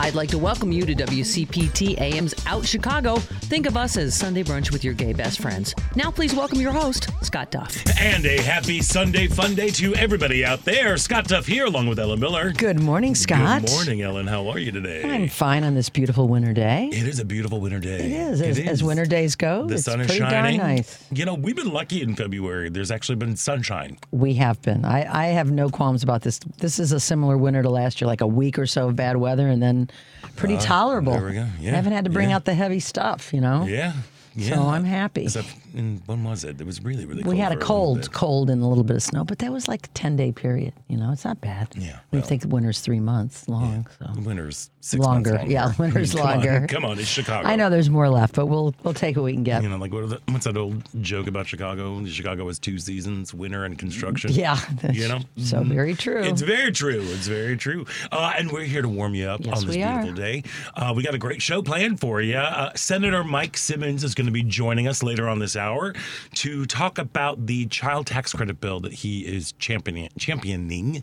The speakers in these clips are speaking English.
I'd like to welcome you to WCPT AM's Out Chicago. Think of us as Sunday brunch with your gay best friends. Now, please welcome your host, Scott Duff. And a happy Sunday fun day to everybody out there. Scott Duff here, along with Ellen Miller. Good morning, Scott. Good morning, Ellen. How are you today? I'm fine on this beautiful winter day. It is a beautiful winter day. It is, as, as winter days go. The it's sun is pretty shining. darn nice. You know, we've been lucky in February. There's actually been sunshine. We have been. I, I have no qualms about this. This is a similar winter to last year, like a week or so of bad weather, and then pretty tolerable. Ah, there we go. Yeah, I haven't had to bring yeah. out the heavy stuff, you know. Yeah. Yeah. So I'm happy. Except, in, when was it? It was really, really cold. We had a cold, bit. cold and a little bit of snow, but that was like a 10 day period. You know, it's not bad. Yeah, We well. think winter's three months long. Yeah. So Winter's six longer. months longer. Yeah, winter's Come on, longer. Come on, it's Chicago. I know there's more left, but we'll we'll take what we can get. You know, like what are the, what's that old joke about Chicago? Chicago has two seasons: winter and construction. Yeah. You know, So very true. It's very true. It's very true. Uh, and we're here to warm you up Yes, on this we are. beautiful day. Uh, we got a great show planned for you. Uh, Senator Mike Simmons is going to be joining us later on this hour to talk about the child tax credit bill that he is championing. championing.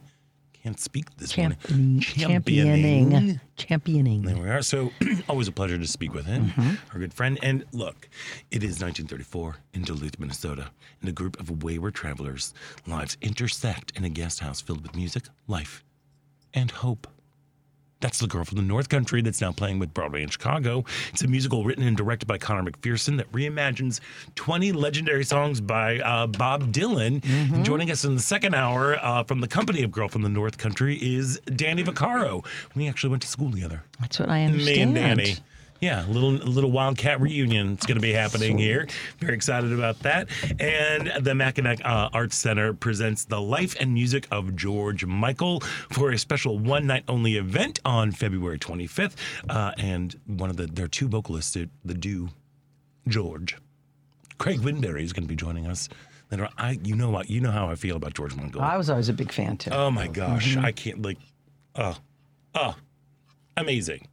Can't speak this Championing. morning. Championing. Championing. There we are. So, always a pleasure to speak with him, Mm-hmm. our good friend. And look, it is 1934 in Duluth, Minnesota, and a group of wayward travelers' lives intersect in a guest house filled with music, life, and hope. That's The Girl from the North Country that's now playing with Broadway in Chicago. It's a musical written and directed by Conor McPherson that reimagines 20 legendary songs by uh, Bob Dylan. Mm-hmm. Joining us in the second hour uh, from the company of Girl from the North Country is Danny Vaccaro. We actually went to school together. That's what I understand. Me and Danny. Yeah, a little little Wildcat reunion. It's going to be happening here. Very excited about that. And the McAninch uh, Arts Center presents the life and music of George Michael for a special one night only event on February 25th. Uh, and one of the there are two vocalists that the do George. Craig Winberry is going to be joining us. Later on. I you know what you know how I feel about George Michael. I was always a big fan too. Oh my gosh, Mm-hmm. I can't like, oh, oh, amazing.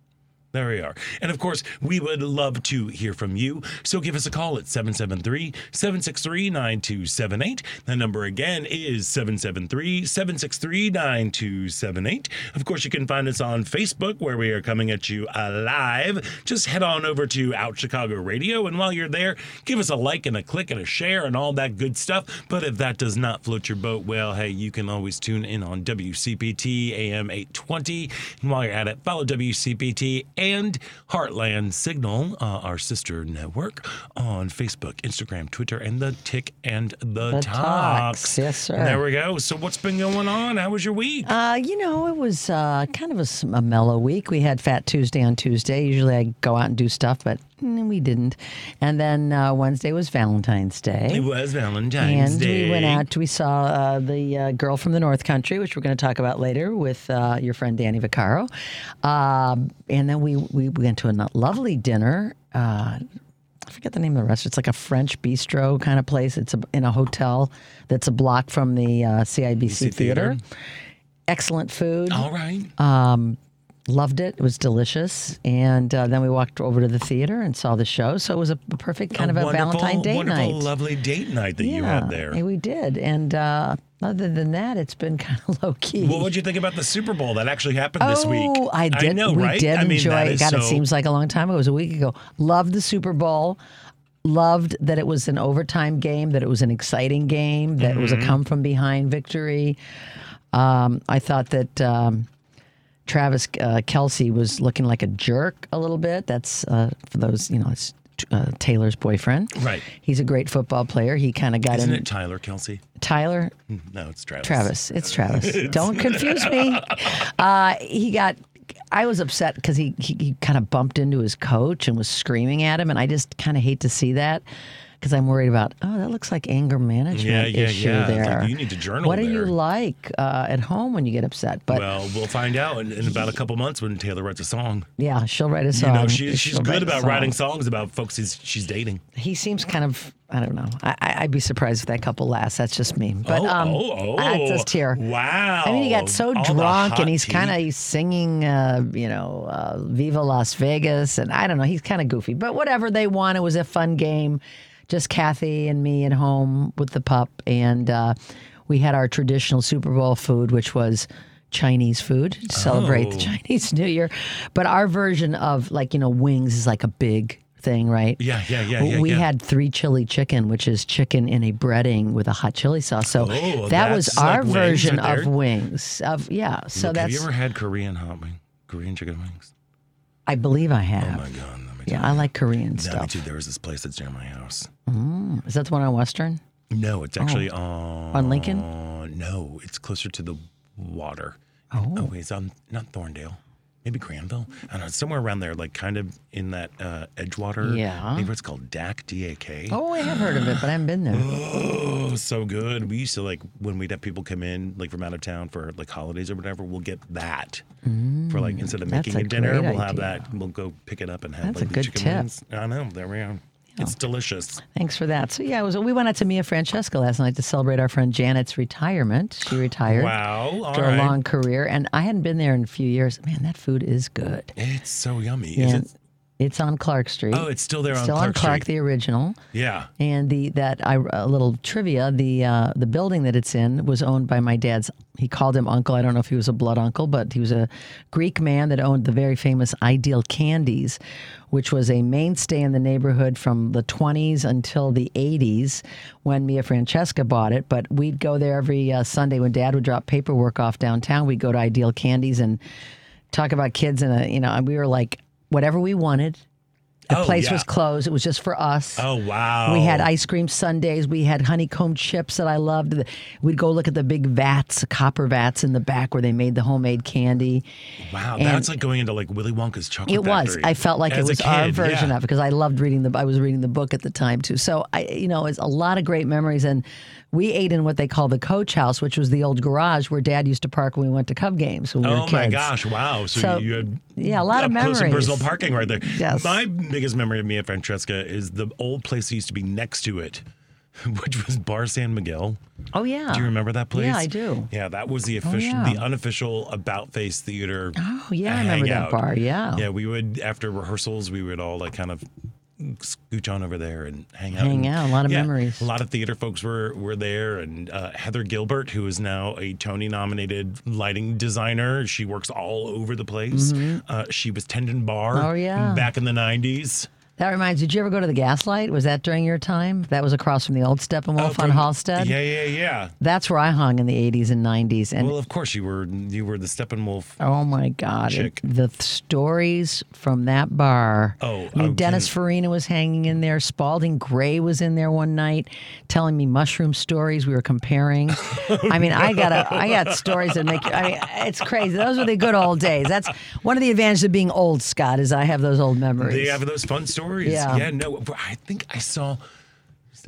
There we are. And of course, we would love to hear from you. So give us a call at 773 763 9278. The number again is 773 763 9278. Of course, you can find us on Facebook where we are coming at you live. Just head on over to Out Chicago Radio. And while you're there, give us a like and a click and a share and all that good stuff. But if that does not float your boat, well, hey, you can always tune in on WCPT AM 820. And while you're at it, follow WCPT and Heartland Signal, uh, our sister network, on Facebook, Instagram, Twitter, and the Tick and the, The Talks. Talks. Yes, sir. There we go. So, what's been going on? How was your week? Uh, you know, it was uh, kind of a mellow week. We had Fat Tuesday on Tuesday. Usually I go out and do stuff, but mm, we didn't. And then uh, Wednesday was Valentine's Day. it was Valentine's and Day. we went out. We saw uh, the uh, girl from the North Country, which we're going to talk about later with uh, your friend Danny Vaccaro. Um, and then we we went to a lovely dinner. Uh, I forget the name of the restaurant. It's like a French bistro kind of place. It's a, in a hotel that's a block from the uh, CIBC Theater. Theater. Excellent food. All right. Loved it. It was delicious. And uh, then we walked over to the theater and saw the show. So it was a, a perfect kind of a wonderful, Valentine date wonderful, night. lovely date night that you had there. We did. And uh, other than that, it's been kind of low key. Well What would you think about the Super Bowl that actually happened this week? Oh, I did. know, we right? did I mean, enjoy it. God, it seems like a long time ago. It was a week ago. Loved the Super Bowl. Loved that it was an overtime game, that it was an exciting game, that it was a Mm-hmm. come from behind victory. Um, I thought that um, Travis uh, Kelce was looking like a jerk a little bit. That's uh, for those, you know, it's uh, Taylor's boyfriend. Right. He's a great football player. He kind of got Isn't in. it Tyler Kelce? Tyler, No, it's Travis. Travis. It's Travis. Don't confuse me. Uh, he got. I was upset because he, he he kind of bumped into his coach and was screaming at him, and I just kind of hate to see that because I'm worried about. Oh, that looks like anger management Yeah, yeah, issue yeah. It's like, there. you need to journal What are you like uh, at home when you get upset? But Well, we'll find out in, in about a couple months when Taylor writes a song. yeah, she'll write a song. You know, she, she's She'll good about song. writing songs about folks she's, she's dating. He seems kind of. I don't know. I, I'd be surprised if that couple lasts. That's just me. But oh, um, oh, oh. just here. Wow. I mean, he got so All drunk and he's kind of singing, uh, you know, uh, "Viva Las Vegas," and I don't know. He's kind of goofy, but whatever. They won. It was a fun game. Just Kathy and me at home with the pup, and uh, we had our traditional Super Bowl food, which was Chinese food to celebrate the Oh. Chinese New Year. But our version of like, you know, wings is like a big thing, right? Yeah, yeah, yeah, yeah. we yeah. had three chili chicken, which is chicken in a breading with a hot chili sauce. So Oh, that was our like version right of wings. Of yeah. So Look, have you ever had Korean hot wing? Korean chicken wings? I believe I have. Oh my god. Yeah, I like Korean Yeah, me stuff. too. There was this place that's near my house. Is that the one on Western? No, it's actually on On Lincoln? No, it's closer to the water. Oh. Oh, it's on not Thorndale. Maybe Granville. I don't know. It's somewhere around there, like kind of in that uh, Edgewater. Yeah. Maybe it's called Dak, D A K. Oh, I have heard of it, but I haven't been there. Oh, so good. We used to like when we'd have people come in like from out of town for like holidays or whatever, we'll get that. for like instead of Mm, making a a dinner, we'll have that. We'll go pick it up and have That's like a the good chicken tip. wings. I know. There we are. It's delicious. Thanks for that. So yeah, was, we went out to Mia Francesca last night to celebrate our friend Janet's retirement. She retired Wow. After right. a long career, and I hadn't been there in a few years. Man, that food is good. It's so yummy. And it? It's on Clark Street. Oh, it's still there on Clark. still Clark on Clark, Street. the original. Yeah. And the that I a little trivia the uh, the building that it's in was owned by my dad's. He called him uncle. I don't know if he was a blood uncle, but he was a Greek man that owned the very famous Ideal Candies, which was a mainstay in the neighborhood from the 20s until the 80s when Mia Francesca bought it. But we'd go there every uh, Sunday when Dad would drop paperwork off downtown. We'd go to Ideal Candies and talk about kids and you know and we were like whatever we wanted. The Oh, place yeah. was closed. It was just for us. Oh wow. We had ice cream sundaes. We had honeycomb chips that I loved. We'd go look at the big vats, copper vats in the back where they made the homemade candy. Wow, and- that's like going into like Willy Wonka's chocolate It was. Factory. I felt like As it was our version yeah. of it because I loved reading the. I was reading the book at the time too. So I, you know, it's a lot of great memories. And we ate in what they call the coach house, which was the old garage where Dad used to park when we went to Cub games when we were Oh kids. my gosh! Wow. So, So, you had yeah, a lot of up close and memories. personal parking right there. Yes. My biggest memory of Mia Francesca is the old place that used to be next to it, which was Bar San Miguel. Oh yeah. Do you remember that place? Yeah, I do. Yeah, that was the oh, official, yeah. the unofficial about face theater. Oh yeah, I remember that bar. Yeah. Yeah, we would after rehearsals, we would all like kind of scooch on over there and hang out. Hang and- out, a lot of yeah, memories. A lot of theater folks were were there, and uh, Heather Gilbert, who is now a Tony nominated lighting designer, she works all over the place. Uh, she was tending bar. Mm-hmm. Oh, yeah. back in the nineties. That reminds. Did you ever go to the Gaslight? Was that during your time? That was across from the old Steppenwolf oh, on Halsted. Yeah, yeah, yeah. That's where I hung in the 80s and 90s. And Well, of course you were you were the Steppenwolf. oh my God, the th- stories from that bar. Oh, I mean, oh, Dennis Farina was hanging in there. Spalding Gray was in there one night telling me mushroom stories. We were comparing. Oh, I mean, I got a, I got stories that make. you- I mean, it's crazy. Those were the good old days. That's one of the advantages of being old, Scott, is I have those old memories. They have those fun stories. Yeah. Yeah, no, I think I saw.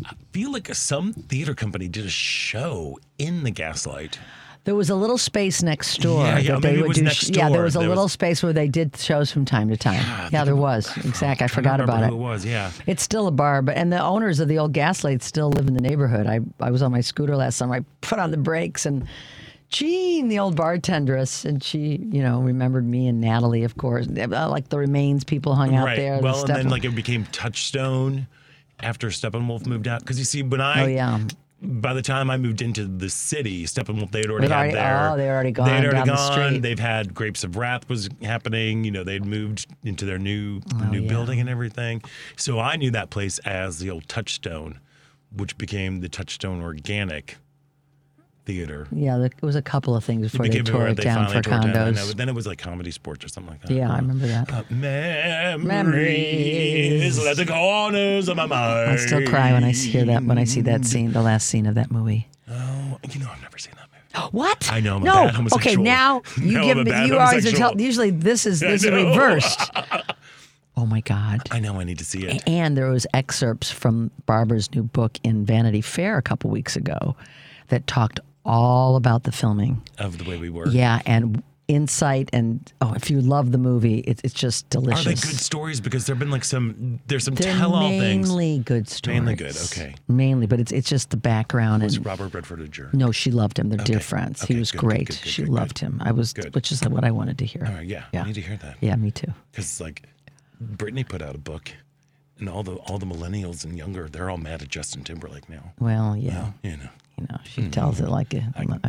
I feel like some theater company did a show in the Gaslight. There was a little space next door Yeah, yeah, that they would do. yeah, there was a There little was- space where they did shows from time to time. I Yeah, there was. Exactly. I forgot about it. It was? Yeah. It's still a bar, but and the owners of the old Gaslight still live in the neighborhood. I I was on my scooter last summer. I put on the brakes and Jean, the old bartendress, and she, you know, remembered me and Natalie, of course. Uh, Like the remains people hung out right. there. the well, and then like it became Touchstone after Steppenwolf moved out. Because you see, when I oh yeah, by the time I moved into the city, Steppenwolf they had already had their oh, they already gone They'd already down the gone. street. They've had Grapes of Wrath was happening. You know, they'd moved into their new Oh, new yeah. building and everything. So I knew that place as the old Touchstone, which became the Touchstone Organic Theater. yeah. There was a couple of things before they tore it they down for it down. Know, condos. but then it was like comedy sports or something like that. Yeah, I remember that. Uh, memories, Memories. the corners of my mind. I still cry when I hear that when I see that scene, the last scene of that movie. Oh, you know, I've never seen that movie. What? I know, I'm no. okay, now you No, give me. You always tell. Usually, this is this is reversed. Oh my God. I know I need to see it. And there was excerpts from Barbara's new book in Vanity Fair a couple weeks ago that talked all about the filming. Of the way we were. Yeah, and insight and oh, if you love the movie, it, it's just delicious Are they good stories? Because there've been like some there's some They're tell-all things. mainly good stories. Mainly good, okay. Mainly, but it's it's just the background Was and Robert Redford a jerk? no, she loved him. They're dear friends. Okay, he was good, great. good, good, she loved him. I was, Good. which is what I wanted to hear. All right, yeah, Yeah. I need to hear that. Yeah, me too. Because like Britney put out a book, and all the all the millennials and younger, they're all mad at Justin Timberlake now. Well, yeah. You know, You know, she tells it like a,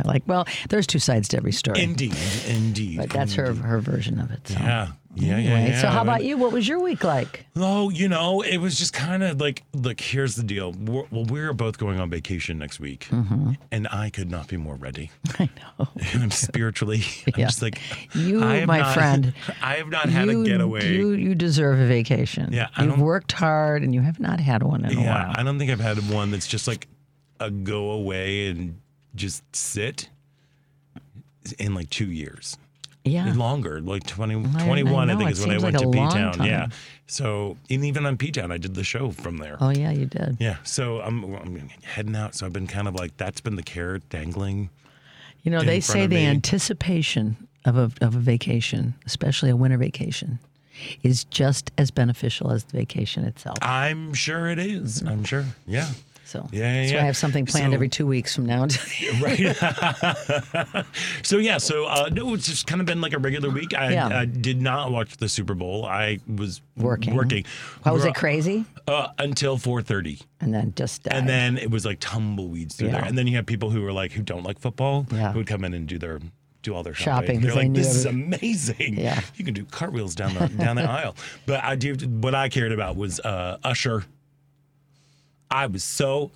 like. Well, there's two sides to every story, Indeed, indeed. but that's her her version of it. So. Yeah, yeah, yeah. Anyway, yeah. so how about you? What was your week like? Oh, you know, it was just kind of like, look, here's the deal. We're, well, we're both going on vacation next week, Mm-hmm. and I could not be more ready. I know. And I'm spiritually, I'm just like, You, my not- friend, I have not had you, a getaway. You you deserve a vacation. Yeah, I you've worked hard and you have not had one in a yeah, while. I don't think I've had one that's just like a go away and just sit in like two years. yeah, Longer, like 20, I 21, I, know, think it is when I went like to P Town. Yeah. So, and even on P Town, I did the show from there. Oh yeah, you did. Yeah. So I'm, I'm heading out. So I've been kind of like, that's been the carrot dangling. You know, they say the me. anticipation of a of a vacation, especially a winter vacation, is just as beneficial as the vacation itself. I'm sure it is. I'm sure. Yeah. So Yeah, yeah, that's why yeah. I have something planned So- every two weeks from now. right. so yeah, so uh, no, it's just kind of been like a regular week. I, Yeah. I did not watch the Super Bowl. I was Working. Working. How was it crazy? Uh, until four thirty, And then just died. and then it was like tumbleweeds through Yeah. there. And then you have people who are like who don't like football, Yeah. who would come in and do their do all their Shopping, shopping. They're they like, this is amazing. Yeah. you can do cartwheels down the down the aisle. But I do what I cared about was uh, Usher. I was so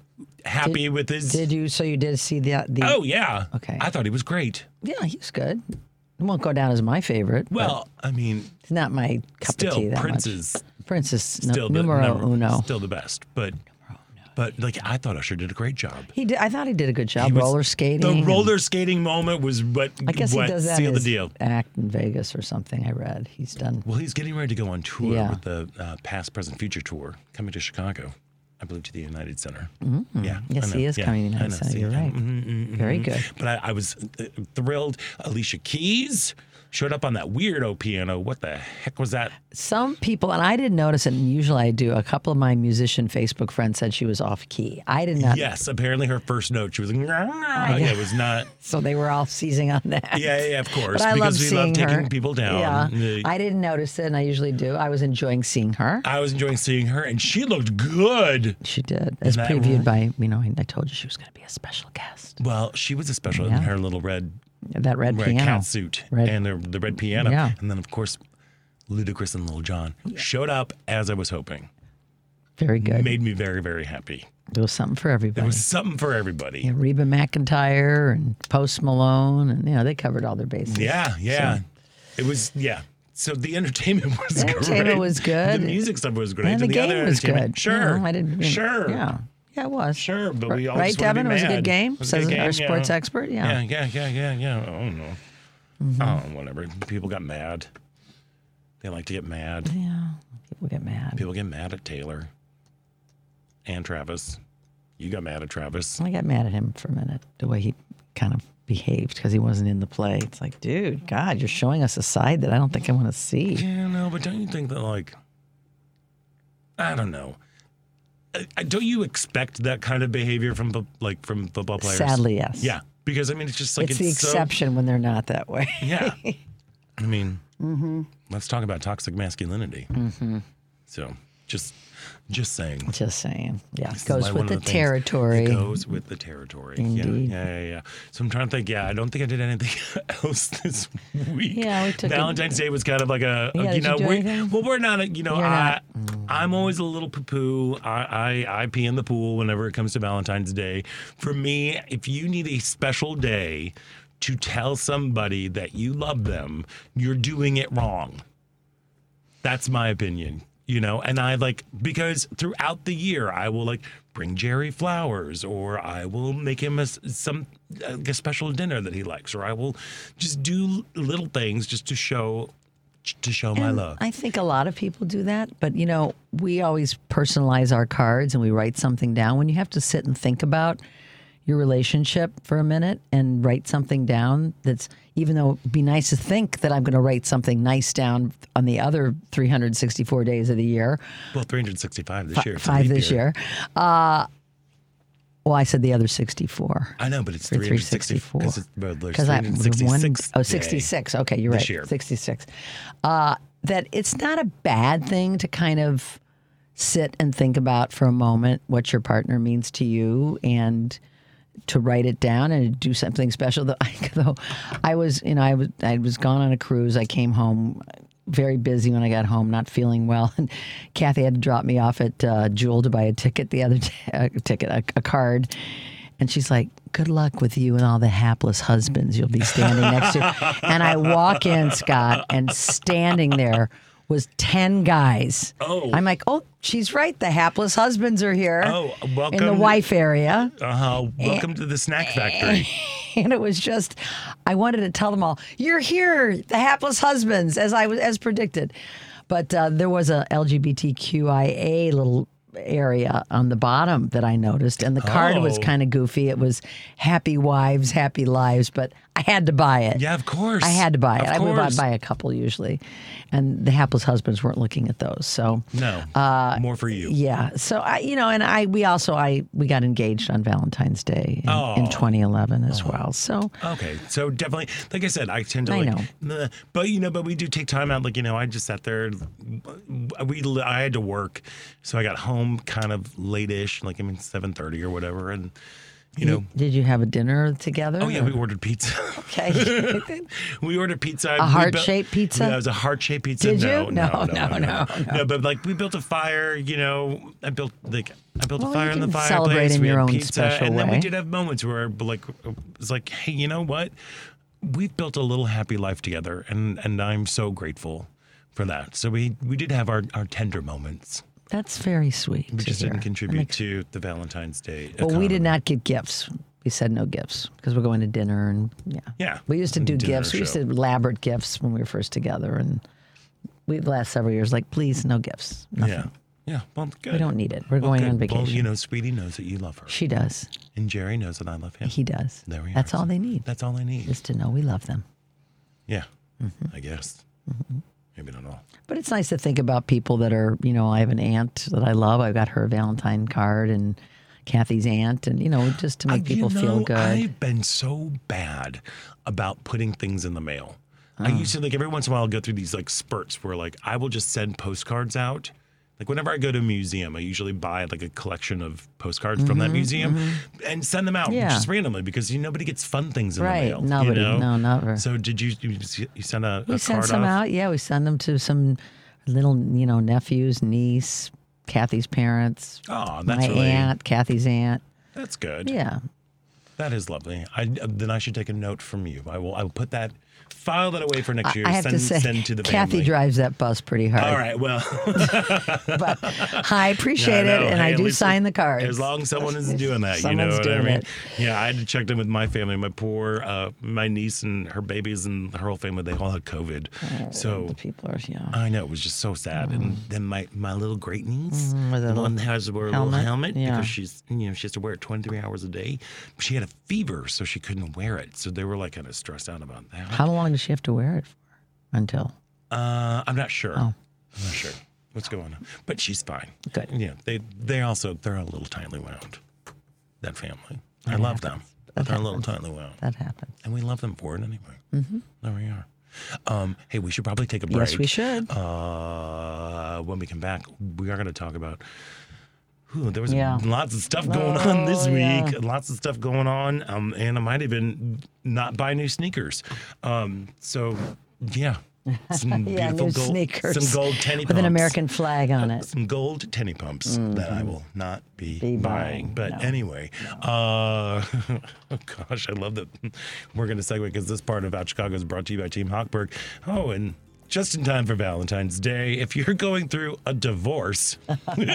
happy with his. did you? So you did see the the? oh yeah. Okay. I thought he was great. yeah, he's good. It won't go down as my favorite. Well, I mean, it's not my cup of tea still that Prince much. is Prince is still the numero number- uno. still the best. But but like I thought Usher did a great job. He did. I thought he did a good job. Was- roller skating. The roller skating moment was what I guess what he does that sealed the deal. act in Vegas or something. I read he's done. Well, he's getting ready to go on tour Yeah. with the uh, Past, Present, Future tour coming to Chicago. I believe to the United Center. Yeah, Mm-hmm. Yes, he is Yeah, coming to the United. Center. You're right. mhm, mhm, Very mhm. good. But I, I was uh, thrilled. Alicia Keys showed up on that weirdo piano. What the heck was that? Some people, and I didn't notice it, and usually I do. A couple of my musician Facebook friends said she was off key. I did not. Yes, apparently her first note, she was like, yeah, it was not. So they were all seizing on that. Yeah, yeah, of course. But I love because we seeing love taking her. people down. Yeah, Uh, I didn't notice it, and I usually do. I was enjoying seeing her. I was enjoying seeing her, and she looked good. She did, as previewed by you know. I, I told you she was going to be a special guest. Well, she was a special Yeah. in her little red, That red, red piano. cat suit Red- and the, the red piano. Yeah. And then, of course, Ludacris and Lil Jon showed up as I was hoping. Very good. Made me very, very happy. There was something for everybody. There was something for everybody. Yeah, Reba McEntire and Post Malone, and you know they covered all their bases. Yeah, yeah. It was, yeah. So the entertainment was The entertainment great. was good. The music stuff was great. and the, other game was good. Sure. You know, I didn't. you know, sure. Yeah. Yeah, it was. Sure, but we all right, Devin. It was a good game. It was a good Says our game, sports yeah. expert. Yeah. Yeah, yeah, yeah, yeah, yeah. I don't know. Mm-hmm. Oh, whatever. People got mad. They like to get mad. Yeah. People get mad. People get mad at Taylor and Travis. You got mad at Travis. I got mad at him for a minute. The way he kind of behaved because he wasn't in the play. It's like, dude, God, you're showing us a side that I don't think I want to see. Yeah, no, but don't you think that like I don't know. Don't you expect that kind of behavior from like from football players? Sadly, yes. Yeah, because I mean it's just like it's, it's, the so- exception when they're not that way. Yeah. I mean, Mm-hmm. let's talk about toxic masculinity. Mm-hmm. So, just, just saying. Just saying. Yeah. This goes with one the territory. It goes with the territory. Yeah, Indeed. yeah, yeah, yeah. So I'm trying to think. Yeah, I don't think I did anything else this week. Yeah, we took a- Valentine's Day was kind of like a, Yeah, you did you know, do we, well, we're not, a, you know, You're I, not. I'm always a little poo poo. I, I, I pee in the pool whenever it comes to Valentine's Day. For me, if you need a special day to tell somebody that you love them, you're doing it wrong. That's my opinion, you know. And I like because throughout the year I will like bring Jerry flowers, or I will make him a some a special dinner that he likes, or I will just do little things just to show to show my love. I think a lot of people do that, but you know, we always personalize our cards and we write something down. When you have to sit and think about your relationship for a minute and write something down that's even though it'd be nice to think that I'm going to write something nice down on the other 364 days of the year, well, 365 this year. Five this year. Uh, well, I said the other 64. I know, but it's For 364 because it's well, Because I the one oh day. 66. Okay, you're this right. year. 66. Uh, that it's not a bad thing to kind of sit and think about for a moment what your partner means to you and to write it down and do something special. Though I, though I was, you know, I was I was gone on a cruise. I came home very busy when I got home, not feeling well, and Kathy had to drop me off at uh, Jewel to buy a ticket the other day, a ticket, a, a card. And she's like, "Good luck with you and all the hapless husbands you'll be standing next to." And I walk in, Scott, and standing there was 10 guys. Oh. I'm like, oh, she's right. The hapless husbands are here. Oh, welcome In the wife area. Uh, huh. welcome to the snack factory. And it was just, I wanted to tell them all, you're here, the hapless husbands, as I was, as predicted. But uh, there was a LGBTQIA little area on the bottom that I noticed, and the card was Oh. kind of goofy. It was happy wives, happy lives, but I had to buy it. Yeah, of course. I had to buy it. Of I would buy, buy a couple usually, and the hapless husbands weren't looking at those. So No, uh, more for you. yeah, so I, you know, and I, we also, I, we got engaged on Valentine's Day in, oh. in Oh. 2011 as well. So Okay, so definitely, like I said, I tend to I like, "Nah," but you know, but we do take time out. Like you know, I just sat there. We I had to work, so I got home kind of late-ish, like I mean seven thirty or whatever, and you know, did you have a dinner together? oh yeah, or- we ordered pizza. okay. we ordered pizza. A heart-shaped pizza? Yeah, it was a heart-shaped pizza. Did you? no, No, no, no, no, no. But like we built a fire. You know, I built like I built Well, a fire in the fireplace. we your had own pizza, special and then way. we did have moments where like it's like, hey, you know what? We've built a little happy life together, and and I'm so grateful for that. So we we did have our our tender moments. That's very sweet. We just didn't contribute makes- to the Valentine's Day. Well, we did not get gifts. We said no gifts because we're going to dinner and yeah. Yeah, We used to do gifts. We used to elaborate gifts when we were first together, and we the last several years like, please, no gifts. Nothing. Yeah, yeah. Well, good. We don't need it. We're Well, going good. on vacation. Well, you know, Sweetie knows that you love her, she does. and Jerry knows that I love him. He does. There we are. That's all they need. That's all I need. Is to know we love them. Yeah, Mm-hmm. I guess. Maybe not all. But it's nice to think about people that are, you know, I have an aunt that I love. I got her Valentine card and Kathy's aunt, and you know, just to make Uh, people you feel good. I've been so bad about putting things in the mail. I used to like every once in a while I'll go through these like spurts where like I will just send postcards out. Like whenever I go to a museum, I usually buy like a collection of postcards from that museum and send them out Mm-hmm, Yeah. just randomly because you nobody gets fun things in Right, the mail. nobody. You know? No, never. So did you you, you send a, we a send some off? out. Yeah, we send them to some little, you know, nephews, niece, Kathy's parents, Oh, that's my really aunt, Kathy's aunt. that's good. Yeah. That is lovely. I then I should take a note from you. I will I will put that file that away for next year. I have send, to say, send to the Kathy family. drives that bus pretty hard. All right. Well, But I appreciate it, and Hey, I do sign the cards. As long as someone is doing that, you know what I mean? it. Yeah, I had to check in with my family. My poor, uh, my niece and her babies and her whole family, they all had COVID. so The people are, yeah. I know it was just so sad. And then my, my little great niece, Mm, the little one that has to wear a helmet? little helmet Yeah. because she's you know she has to wear it 23 hours a day. She had a fever, so she couldn't wear it. So they were like kind of stressed out about that. How long does she have to wear it for? Until Uh, I'm not sure. Oh. I'm not sure what's going on, but she's fine. Good. Yeah, they they also they're a little tightly wound. That family, I love them. That they're a little tightly wound, that happens. and we love them for it anyway. Mm-hmm. There we are. Um, hey, we should probably take a break. Yes, we should. Uh, when we come back, we are going to talk about. Ooh, there was Yeah. lots of stuff going on this Oh, yeah. week. Lots of stuff going on, um, and I might even not buy new sneakers. Um, so, yeah, some Yeah, beautiful gold, sneakers some gold tenny with an. American flag on it. some gold tenny pumps that I will not be, Be buying. buying, But no. anyway, uh, oh gosh, I love that we're going to segue because this part of Out Chicago is brought to you by Team Hochberg. Oh, and just in time for Valentine's Day, if you're going through a divorce and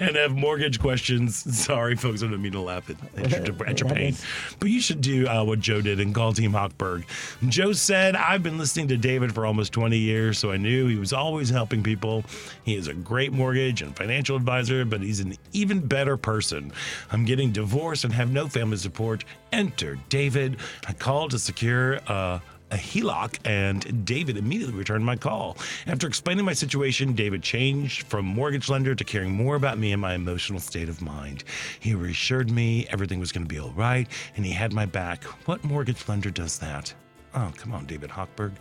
have mortgage questions, sorry, folks, I don't mean to laugh at, at, your, at your pain, but you should do uh, what Joe did and call Team Hochberg. Joe said, I've been listening to David for almost 20 years, so I knew he was always helping people. He is a great mortgage and financial advisor, but he's an even better person. I'm getting divorced and have no family support. Enter David. I called to secure uh, a HELOC, and David immediately returned my call. After explaining my situation, David changed from mortgage lender to caring more about me and my emotional state of mind. He reassured me everything was going to be all right, and he had my back. What mortgage lender does that? Oh, come on, David Hochberg.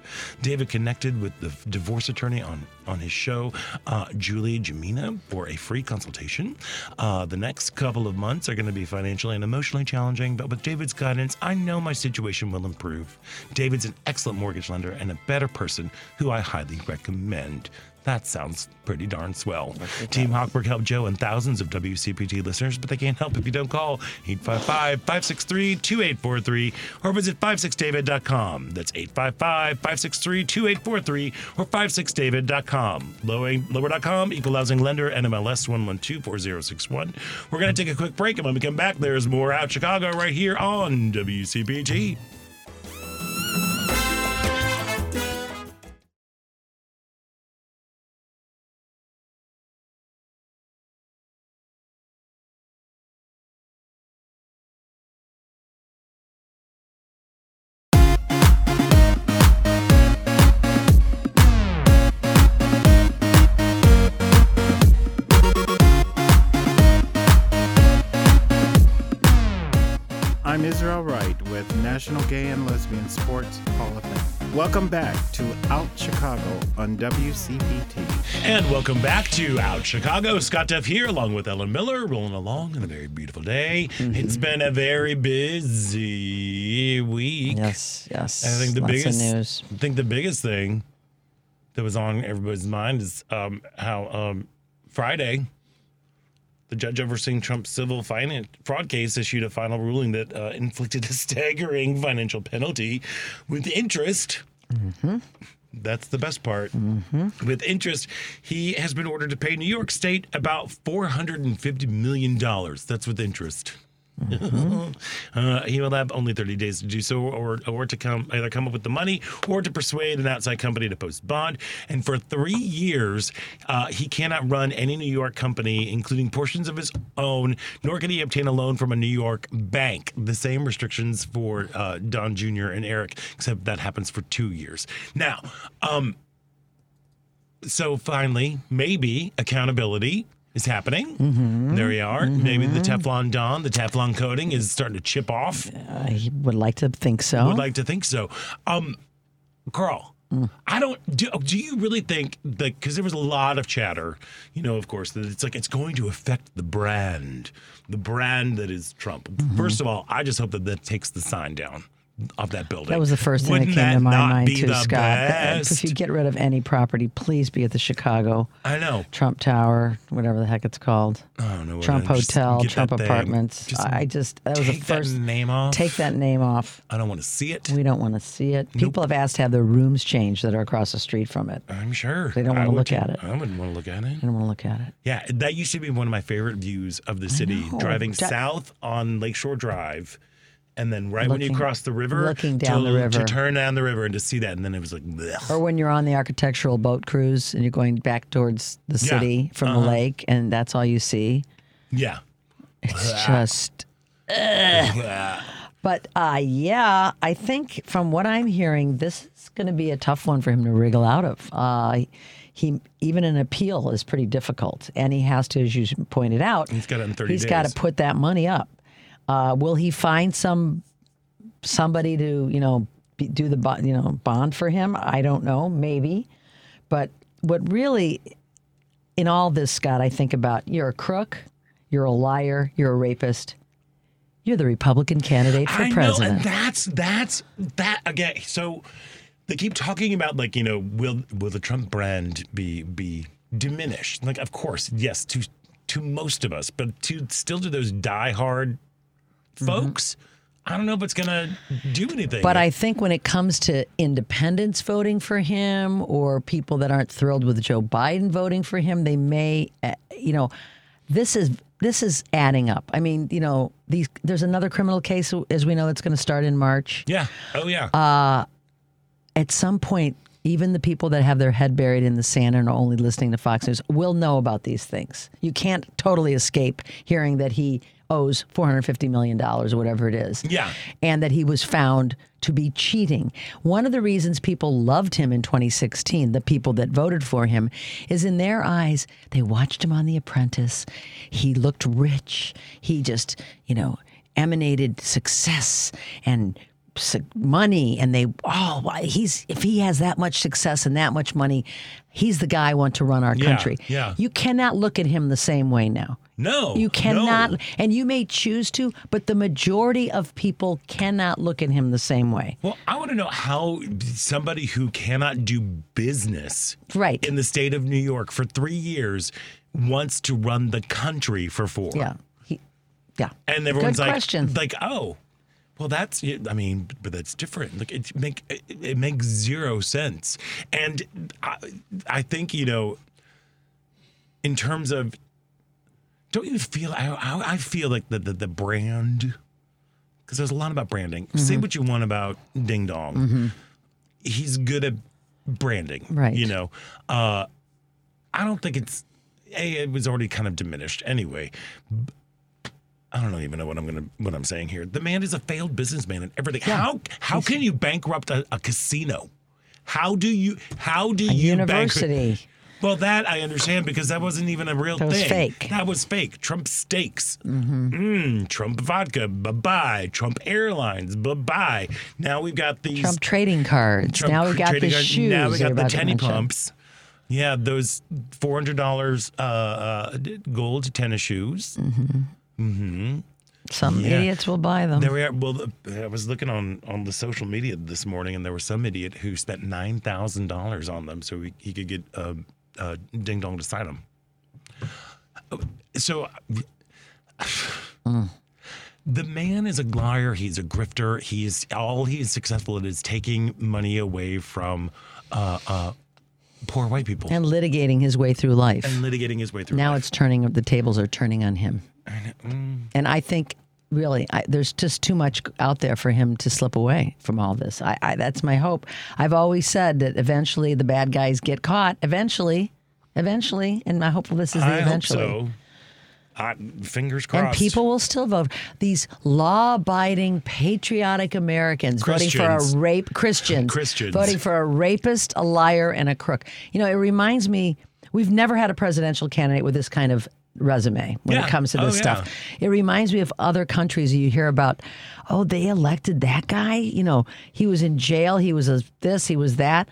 David connected with the divorce attorney on, on his show, uh, Julie Jamina, for a free consultation. Uh, the next couple of months are going to be financially and emotionally challenging, but with David's guidance, I know my situation will improve. David's an excellent mortgage lender and a better person who I highly recommend. That sounds pretty darn swell. Team Hochberg helped Joe and thousands of WCPT listeners, but they can't help if you don't call 855 563 2843 or visit 56david.com. That's 855 563 2843 or 56david.com. Lower, lower.com, equal housing lender, NMLS 1124061. We're going to take a quick break, and when we come back, there's more out Chicago right here on WCPT. Gay and Lesbian Sports Hall of Fame. Welcome back to Out Chicago on WCPT. And welcome back to Out Chicago. Scott Duff here, along with Ellen Miller, rolling along on a very beautiful day. It's been a very busy week. Yes, yes. I think the Lots biggest news. I think the biggest thing that was on everybody's mind is um, how um, Friday the judge overseeing Trump's civil finance fraud case issued a final ruling that uh, inflicted a staggering financial penalty with interest. That's the best part. With interest, he has been ordered to pay New York State about $450 million. That's with interest. Uh, he will have only 30 days to do so, or or to come either come up with the money or to persuade an outside company to post bond. And for three years, uh, he cannot run any New York company, including portions of his own, nor can he obtain a loan from a New York bank. The same restrictions for uh, Don Jr. and Eric, except that happens for two years. Now, um, so finally, maybe accountability is happening. Mm-hmm. There we are. Mm-hmm. Maybe the Teflon Don, the Teflon coating is starting to chip off. I would like to think so. Would like to think so. Um, Carl, mm. I don't. Do, do you really think that? Because there was a lot of chatter, you know, of course, that it's like it's going to affect the brand, the brand that is Trump. Mm-hmm. First of all, I just hope that that takes the sign down of that building. That was the first thing Wouldn't that came to my mind too, Scott. That-? If you get rid of any property, please be at the Chicago I know. Trump Tower, whatever the heck it's called. I don't know. Trump it is. Just Hotel, Trump. Apartments. Just I just that was the take that first name off. Take that name off. I don't want to see it. We don't want to see it. People have asked to have their rooms changed that are across the street from it. I'm sure. They don't I wanna look at it. I wouldn't want to look at it. I don't want to look at it. Yeah, that used to be one of my favorite views of the city. Driving That- south on Lakeshore Drive, and then right when you cross the river, looking down to, the river. to turn down the river and to see that, and then it was like, blech. Or when you're on the architectural boat cruise and you're going back towards the Yeah. city from Uh-huh. the lake, and that's all you see. yeah, It's just. ugh. But uh, yeah, I think from what I'm hearing, this is going to be a tough one for him to wriggle out of. Uh, he even an appeal is pretty difficult, and he has to, as you pointed out, He's got it in 30 He's got to put that money up. Uh, will he find some somebody to you know be, do the bo- you know bond for him? I don't know, maybe. But what really, in all this, Scott, I think about you're a crook, you're a liar, you're a rapist. You're the Republican candidate for I know, president. and that's that's that again. So they keep talking about like you know, will will the Trump brand be be diminished? Like, of course, yes, to to most of us, but to still to those diehard folks, I don't know if it's gonna do anything. Mm-hmm. But I think when it comes to independents voting for him or people that aren't thrilled with Joe Biden voting for him, they may, uh, you know, this is this is adding up. I mean, you know, these there's another criminal case as we know that's going to start in March. yeah, oh yeah, Uh, At some point, even the people that have their head buried in the sand and are only listening to Fox News will know about these things. You can't totally escape hearing that he owes 450 million dollars or whatever it is yeah. and that he was found to be cheating. One of the reasons people loved him in 2016, the people that voted for him, is in their eyes, they watched him on The Apprentice. He looked rich. He just, you know, emanated success and money and they oh he's if he has that much success and that much money he's the guy I want to run our Yeah, country yeah. you cannot look at him the same way now No, you cannot no. and you may choose to but the majority of people cannot look at him the same way Well, I want to know how somebody who cannot do business right in the state of New York for three years wants to run the country for four. yeah he, yeah And everyone's Good like, question. like, oh, well, that's. I mean, but that's different. Like, it make it, it makes zero sense. And I, I think you know, in terms of, don't you feel? I, I, I feel like the the, the brand, because there's a lot about branding. Say Mm-hmm. what you want about Ding Dong, he's good at branding, Right. You know, uh, I don't think it's. A, it was already kind of diminished anyway. I don't even know what I'm gonna what I'm saying here. The man is a failed businessman and everything. How how can you bankrupt a, a casino? How do you how do a you university Bankrupt? Well, that I understand because that wasn't even a real That was thing. fake. That was fake. Trump steaks. Mm, Trump vodka. Bye bye. Trump Airlines. Bye bye. Now we've got these Trump trading cards Trump now we got the cards. shoes Now we got the about to tenny mention. pumps. Yeah, those four hundred dollars uh, uh, gold tennis shoes. Some Yeah. idiots will buy them There we are. Well, I was looking on on the social media this morning, and there was some idiot who spent nine thousand dollars on them so he, he could get uh, uh, Ding Dong to sign them. So. The man is a liar. He's a grifter. He's all he is successful at is taking money away from uh, uh, poor white people and, litigating his way through life And litigating his way through. now life. it's turning the tables are turning on him mm. And i think really I, there's just too much out there for him to slip away from all this I, I that's my hope i've always said that eventually the bad guys get caught eventually eventually and i hope this is the I hope eventually so. Uh, fingers crossed. and people will still vote. These law-abiding, patriotic Americans voting for a rape Christians, Christians. voting for a rapist, a liar, and a crook. You know, it reminds me. We've never had a presidential candidate with this kind of resume when Yeah. it comes to Oh, this yeah. stuff. It reminds me of other countries you hear about. Oh, they elected that guy. You know, he was in jail. He was a this. He was that.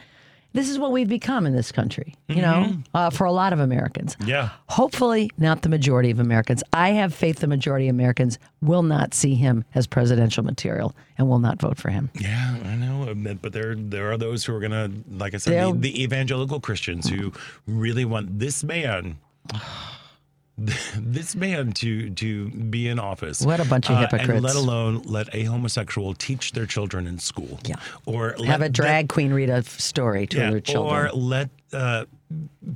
This is what we've become in this country. You know, uh, for a lot of Americans. Mm-hmm. Yeah. Hopefully, not the majority of Americans. I have faith the majority of Americans will not see him as presidential material and will not vote for him. Yeah, I know, but- but there there are those who are gonna, like I said, the, the evangelical Christians who really want this man, this man to to be in office. What a bunch of uh, hypocrites. And let alone let a homosexual teach their children in school. Yeah. or Have a drag queen read a story to yeah, their children. Or let uh,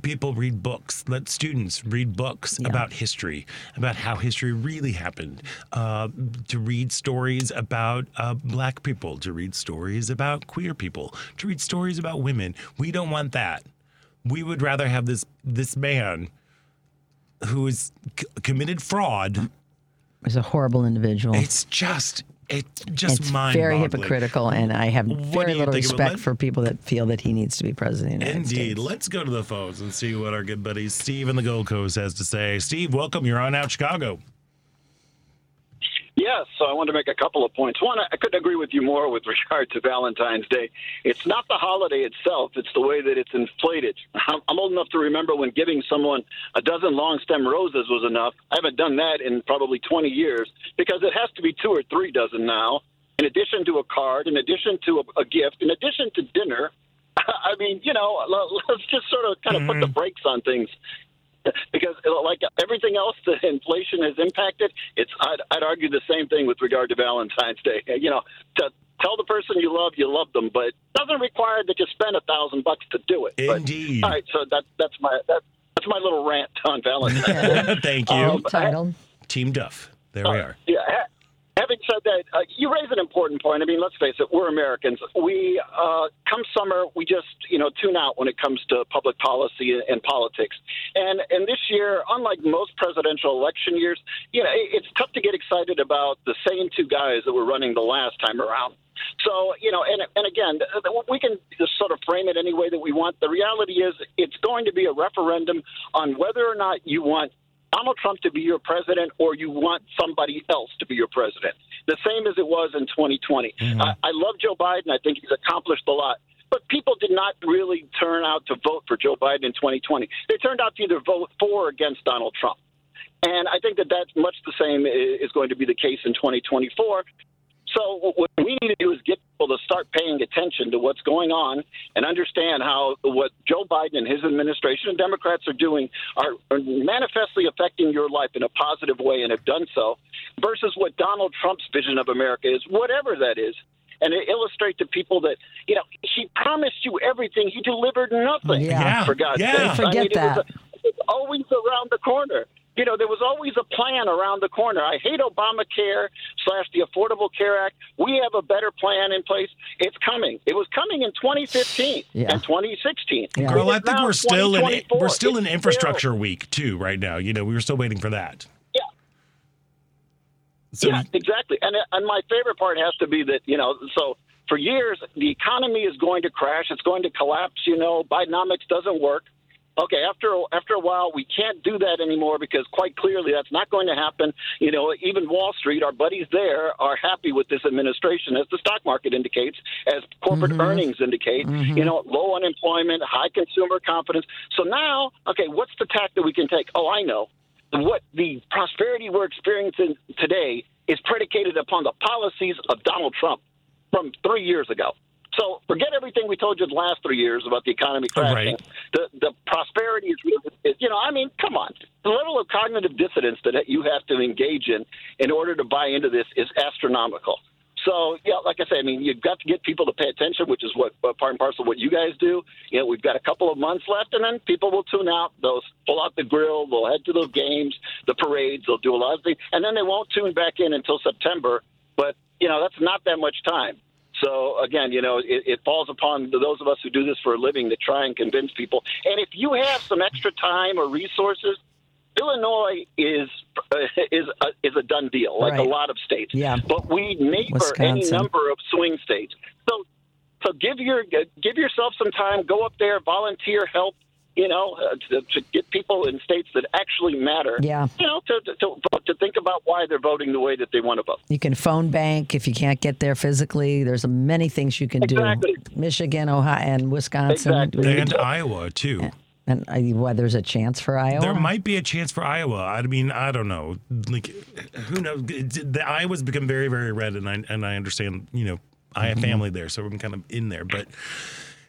people read books. Let students read books about history, about how history really happened. Uh, to read stories about uh, black people, to read stories about queer people, to read stories about women. We don't want that. We would rather have this this man who has c- committed fraud. He's a horrible individual. It's just it's just It's very hypocritical, and I have do very little think of it, respect for people that feel that he needs to be president of the United Indeed. States. Let's go to the phones and see what our good buddy Steve in the Gold Coast has to say. Steve, welcome. You're on out Chicago. Yes, so I want to make a couple of points. One, I couldn't agree with you more with regard to Valentine's Day. It's not the holiday itself, it's the way that it's inflated. I'm old enough to remember when giving someone a dozen long stem roses was enough. I haven't done that in probably 20 years because it has to be two or three dozen now, in addition to a card, in addition to a, a gift, in addition to dinner. I mean, you know, let's just sort of kind of put the mm-hmm. brakes on things because like everything else that inflation has impacted, it's I'd, I'd argue the same thing with regard to Valentine's Day. You know, to tell the person you love you love them, but it doesn't require that you spend a thousand bucks to do it. But- Indeed. all right, so that that's my that, that's my little rant on Valentine's Day. Thank you. Um, Titled. Team Duff. There we are. Yeah. Ha- Having said that, uh, you raise an important point. I mean, let's face it, we're Americans. We, uh, come summer, we just, you know, tune out when it comes to public policy and, politics. And and this year, unlike most presidential election years, you know, it, it's tough to get excited about the same two guys that were running the last time around. So, you know, and, and again, we can just sort of frame it any way that we want. The reality is it's going to be a referendum on whether or not you want Donald Trump to be your president or you want somebody else to be your president. the same as it was in 2020. Mm-hmm. I, I love Joe Biden. I think he's accomplished a lot. But people did not really turn out to vote for Joe Biden in 2020. They turned out to either vote for or against Donald Trump. And I think that that's much the same is going to be the case in 2024. So what we need to do is get people to start paying attention to what's going on and understand how what Joe Biden and his administration and Democrats are doing are, are manifestly affecting your life in a positive way and have done so, versus what Donald Trump's vision of America is, whatever that is. And it illustrate to people that you know he promised you everything, he delivered nothing. Yeah. for God's Yeah. sake. I mean, Forget it was that. a- it was always around the corner. You know, there was always a plan around the corner. I hate Obamacare slash the Affordable Care Act. We have a better plan in place. It's coming. It was coming in 2015 Yeah. and 2016. Yeah. Girl, I think we're still in we're still in It's infrastructure week too right now. You know, we were still waiting for that. Yeah. So yeah, exactly. And uh, and my favorite part has to be that you know, so for years the economy is going to crash. It's going to collapse. You know, Bidenomics doesn't work. Okay, after after a while, we can't do that anymore because quite clearly that's not going to happen. You know, even Wall Street, our buddies there, are happy with this administration, as the stock market indicates, as corporate mm-hmm. earnings indicate. Mm-hmm. You know, low unemployment, high consumer confidence. So now, okay, what's the tack that we can take? Oh, I know what the prosperity we're experiencing today is predicated upon the policies of Donald Trump from three years ago. So forget everything we told you the last three years about the economy crashing. Right. The the prosperity is, is, you know, I mean, come on. The level of cognitive dissonance that you have to engage in in order to buy into this is astronomical. So yeah, like I say, I mean, you've got to get people to pay attention, which is what uh, part and parcel of what you guys do. You know, we've got a couple of months left, and then people will tune out. They'll pull out the grill. They'll head to the games, the parades. They'll do a lot of things, and then they won't tune back in until September. But you know, that's not that much time. So again, you know, it, it falls upon those of us who do this for a living to try and convince people. And if you have some extra time or resources, Illinois is uh, is a, is a done deal, like a lot of states. Yeah. But we neighbor any number of swing states. So so give your give yourself some time. Go up there, volunteer, help. You know, uh, to, to get people in states that actually matter. Yeah. You know, to, to to vote- to think about why they're voting the way that they want to vote. You can phone bank if you can't get there physically. There's many things you can Exactly. do. Michigan, Ohio, and Wisconsin. Exactly. and Iowa too. And uh, well, there's a chance for Iowa. There might be a chance for Iowa. I mean, I don't know. Like, who knows? The Iowa's become very, very red, and I and I understand. You know, I have family there, so I'm kind of in there. But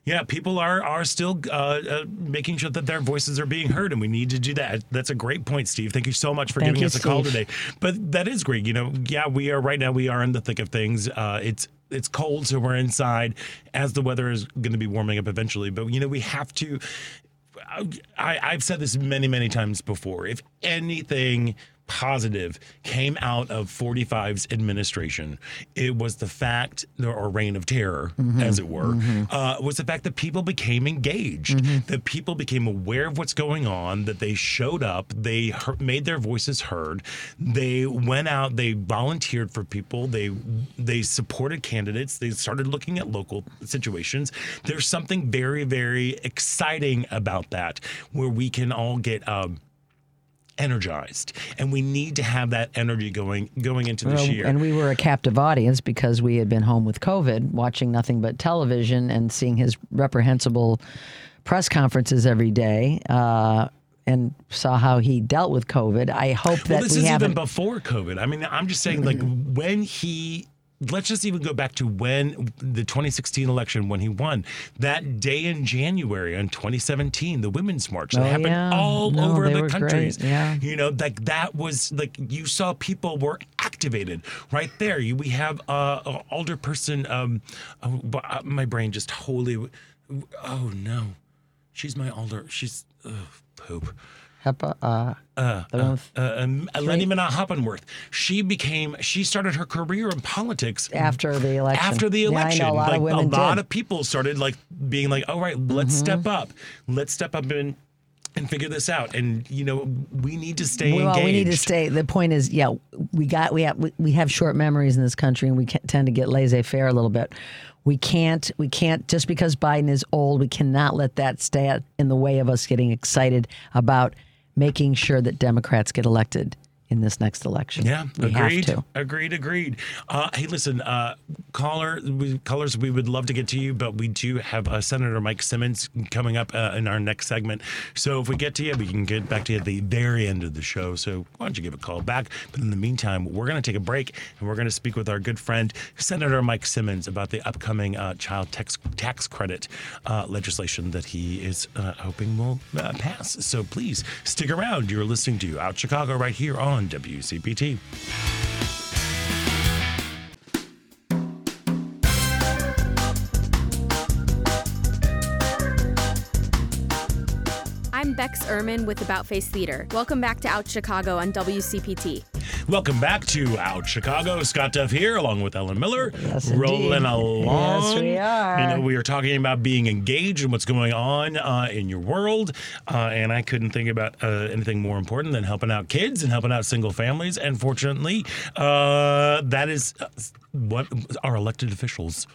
yeah, people are are still uh, uh, making sure that their voices are being heard, and we need to do that. That's a great point, Steve. Thank you so much for Thank giving you, us a call today. But that is great. You know, yeah, we are right now. We are in the thick of things. Uh, it's it's cold, so we're inside. As the weather is going to be warming up eventually, but you know, we have to. I, I've said this many, many times before. If anything positive came out of 45's administration, it was the fact, or reign of terror, as it were, uh, was the fact that people became engaged, that people became aware of what's going on, that they showed up, they heard, made their voices heard, they went out, they volunteered for people, they they supported candidates, they started looking at local situations. There's something very, very exciting about that, where we can all get. Um, energized. And we need to have that energy going going into this Well, year. And we were a captive audience because we had been home with COVID, watching nothing but television and seeing his reprehensible press conferences every day, uh, and saw how he dealt with COVID. I hope that well this we is even before covid. I mean i'm just saying like when he let's just even go back to when the 2016 election when he won. That day in january in 2017 the women's march. That Oh, happened yeah. all No, over the countries great. Yeah. you know like that was like you saw people were activated. Right there you, we have uh, a older person um oh, uh, my brain just wholly oh no. She's my older she's ugh, poop HEPA, uh, with- uh, um, Leni Manaa-Hoppenworth. She became, she started her career in politics After the election. After the Yeah, election, a lot of like women a lot. Mm-hmm. of people started like being like, "All right, let's step up, let's step up and and figure this out." And you know, we need to stay well, engaged. we need to stay. The point is, yeah, we got we have we, have short memories in this country, and we tend to get laissez-faire a little bit. We can't we can't just because Biden is old, we cannot let that stay in the way of us getting excited about making sure that Democrats get elected in this next election. Yeah, we agreed. Agreed, agreed. Uh, hey, listen, uh, caller, we, callers, we would love to get to you, but we do have uh, Senator Mike Simmons coming up uh, in our next segment. So if we get to you, we can get back to you at the very end of the show. So why don't you give a call back? But in the meantime, we're going to take a break and we're going to speak with our good friend Senator Mike Simmons about the upcoming uh, child tax tax credit uh, legislation that he is uh, hoping will uh, pass. So please stick around. You're listening to Out Chicago right here on WCPT. Bex Ehrman with About Face Theater. Welcome back to Out Chicago on WCPT. Welcome back to Out Chicago. Scott Duff here, along with Ellen Miller, Yes, rolling indeed. along. Yes, we are. You know, we are talking about being engaged and what's going on uh, in your world, uh, and I couldn't think about uh, anything more important than helping out kids and helping out single families. And fortunately, uh, that is uh, what our elected officials.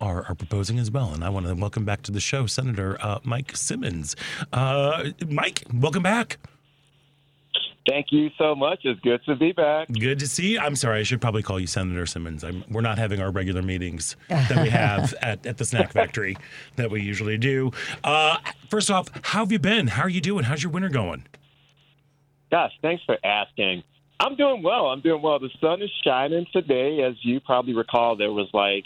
Are, are proposing as well. And I want to welcome back to the show Senator uh, Mike Simmons. Uh, Mike, welcome back. Thank you so much. It's good to be back. Good to see you. I'm sorry, I should probably call you Senator Simmons. I'm, we're not having our regular meetings that we have at, at the snack factory that we usually do. Uh, first off, how have you been? How are you doing? How's your winter going? Gosh, thanks for asking. I'm doing well. I'm doing well. The sun is shining today. As you probably recall, there was like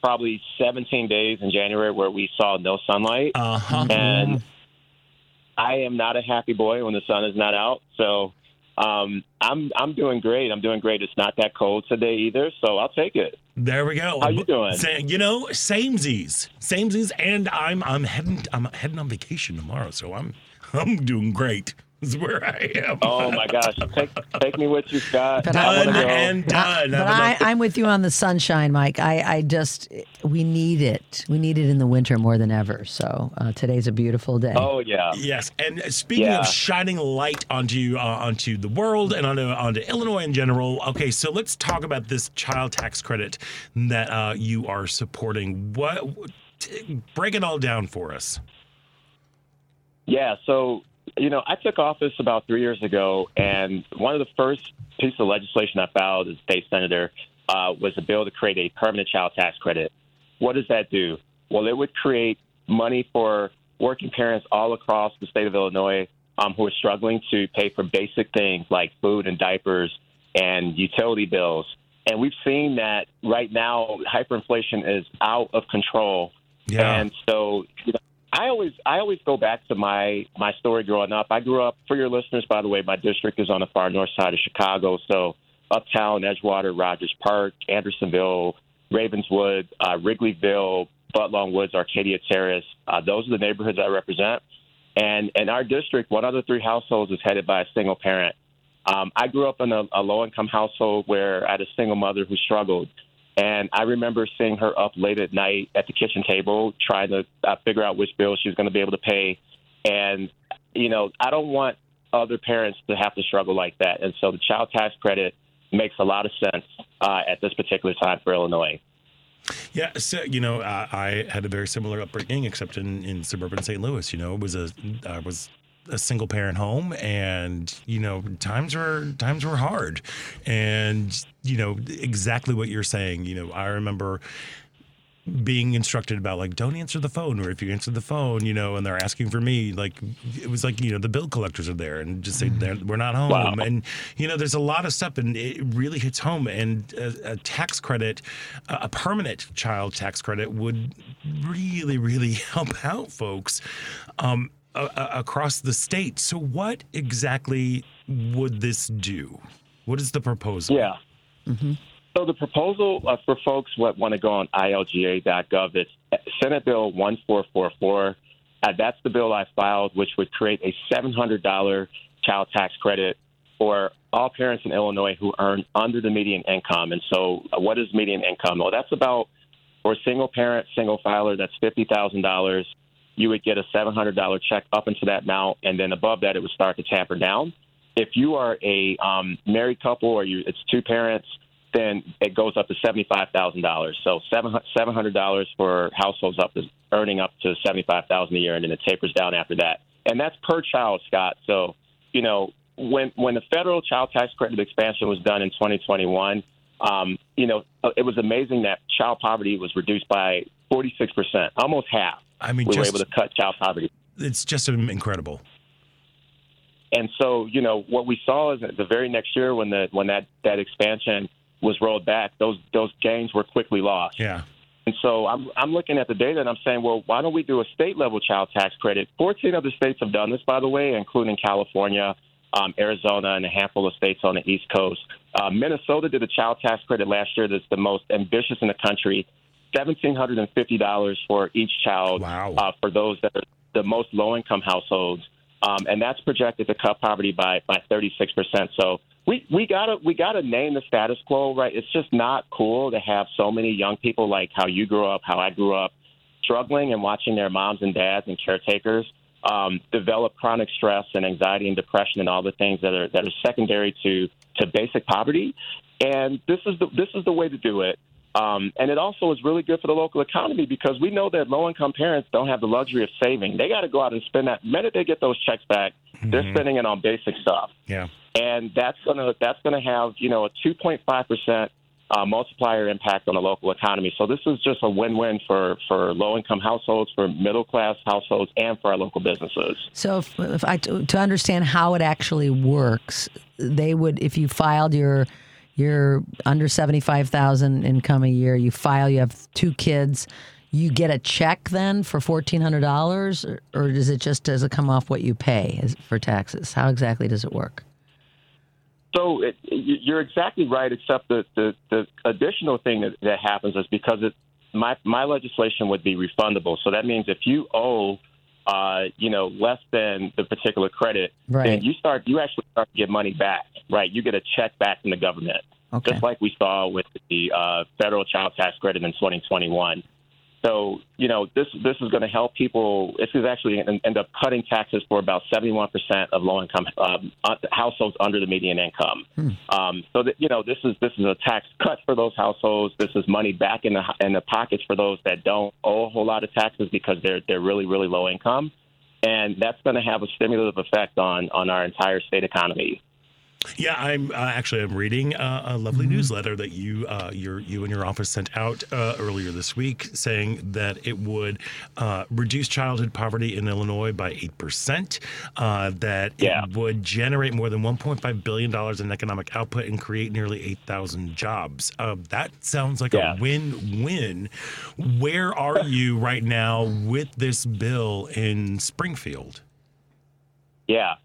probably 17 days in January where we saw no sunlight. Uh huh. And I am not a happy boy when the sun is not out. So um, I'm I'm doing great. I'm doing great. It's not that cold today either, so I'll take it. There we go. How you doing? Sa- you know, samesies, samesies, and I'm I'm heading I'm heading on vacation tomorrow, so I'm I'm doing great. Is where I am. Oh my gosh, take take me with you, Scott. But I I- done wanna go. and done. But I would I, love to- I'm with you on the sunshine, Mike. I, I just, we need it. We need it in the winter more than ever. So uh, today's a beautiful day. Oh yeah. Yes, and speaking Yeah. of shining light onto uh, onto the world and onto onto Illinois in general. Okay, so let's talk about this child tax credit that uh, you are supporting. What t- break it all down for us? Yeah, so you know, I took office about three years ago, and one of the first pieces of legislation I filed as state senator uh, was a bill to create a permanent child tax credit. What does that do? Well, it would create money for working parents all across the state of Illinois um, who are struggling to pay for basic things like food and diapers and utility bills. And we've seen that right now, hyperinflation is out of control. Yeah. And so, you know, I always I always go back to my my story growing up. I grew up for your listeners, by the way. My district is on the far north side of Chicago, so Uptown, Edgewater, Rogers Park, Andersonville, Ravenswood, uh, Wrigleyville, Budlong Woods, Arcadia Terrace. Uh, those are the neighborhoods I represent. And in our district, one out of three households is headed by a single parent. Um, I grew up in a, a low income household where I had a single mother who struggled. And I remember seeing her up late at night at the kitchen table trying to uh, figure out which bill she was going to be able to pay. And, you know, I don't want other parents to have to struggle like that. And so the child tax credit makes a lot of sense uh, at this particular time for Illinois. Yeah, so you know, uh, I had a very similar upbringing, except in, in suburban St. Louis. You know, it was a I was a single parent home, and you know, times were times were hard, and you know exactly what you're saying. You know, I remember being instructed about like don't answer the phone or if you answer the phone you know and they're asking for me like it was like you know the bill collectors are there and just say they're we're not home Wow. and you know there's a lot of stuff and it really hits home and a, a tax credit a a permanent child tax credit would really really help out folks um, a, a- across the state so what exactly would this do what is the proposal Yeah. So the proposal uh, for folks that want to go on ilga.gov, it's Senate Bill 1444. Uh, that's the bill I filed, which would create a $700 child tax credit for all parents in Illinois who earn under the median income. And so, uh, what is median income? Well, that's about for a single parent, single filer, that's $50,000. You would get a $700 check up into that amount, and then above that, it would start to taper down. If you are a um, married couple or you, it's two parents, then it goes up to seventy-five thousand dollars. So seven hundred dollars for households up to earning up to seventy-five thousand a year, and then it tapers down after that. And that's per child, Scott. So you know when when the federal child tax credit expansion was done in 2021, um, you know, it was amazing that child poverty was reduced by 46 percent, almost half. I mean, we just, were able to cut child poverty. It's just incredible. And so, you know, what we saw is that the very next year when the when that that expansion was rolled back, those those gains were quickly lost. Yeah. And so I'm I'm looking at the data and I'm saying, well, why don't we do a state level child tax credit? 14 other states have done this, by the way, including California, um, Arizona, and a handful of states on the East Coast. Uh, Minnesota did a child tax credit last year that's the most ambitious in the country. $1,750 for each child Wow. uh, for those that are the most low income households. Um, and that's projected to cut poverty by, by 36%. So we, we gotta we gotta name the status quo, right? It's just not cool to have so many young people like how you grew up, how I grew up, struggling and watching their moms and dads and caretakers um, develop chronic stress and anxiety and depression and all the things that are that are secondary to to basic poverty. And this is the this is the way to do it. Um, and it also is really good for the local economy because we know that low income parents don't have the luxury of saving. They got to go out and spend that. The minute they get those checks back, they're spending it on basic stuff Yeah. and that's gonna that's gonna have you know a 2.5 percent uh, multiplier impact on the local economy. So this is just a win-win for for low-income households, for middle-class households, and for our local businesses. So, if, if I to understand how it actually works, they would if you filed your your under seventy five thousand income a year, you file, you have two kids, you get a check then for fourteen hundred dollars, or, or does it just does it come off what you pay for taxes? How exactly does it work? So it, you- you're exactly right, except the the, the additional thing that, that happens is because it my my legislation would be refundable. So that means if you owe uh, you know, less than the particular credit, Right. then you start you actually start to get money back, right? You get a check back from the government. Okay. just like we saw with the uh, federal child tax credit in 2021. So, you know, this this is going to help people. This is actually going to end up cutting taxes for about 71% of low income um, uh, households under the median income. Um, so that you know, this is this is a tax cut for those households. This is money back in the in the pockets for those that don't owe a whole lot of taxes because they're they're really really low income, and that's going to have a stimulative effect on on our entire state economy. Yeah, I'm uh, actually I'm reading uh, a lovely Mm-hmm. newsletter that you uh, your you and your office sent out uh, earlier this week, saying that it would uh, reduce childhood poverty in Illinois by eight percent. Uh, that Yeah. it would generate more than 1.5 billion dollars in economic output and create nearly 8,000 jobs. Uh, that sounds like Yeah. a win-win. Where are you right now with this bill in Springfield? Yeah.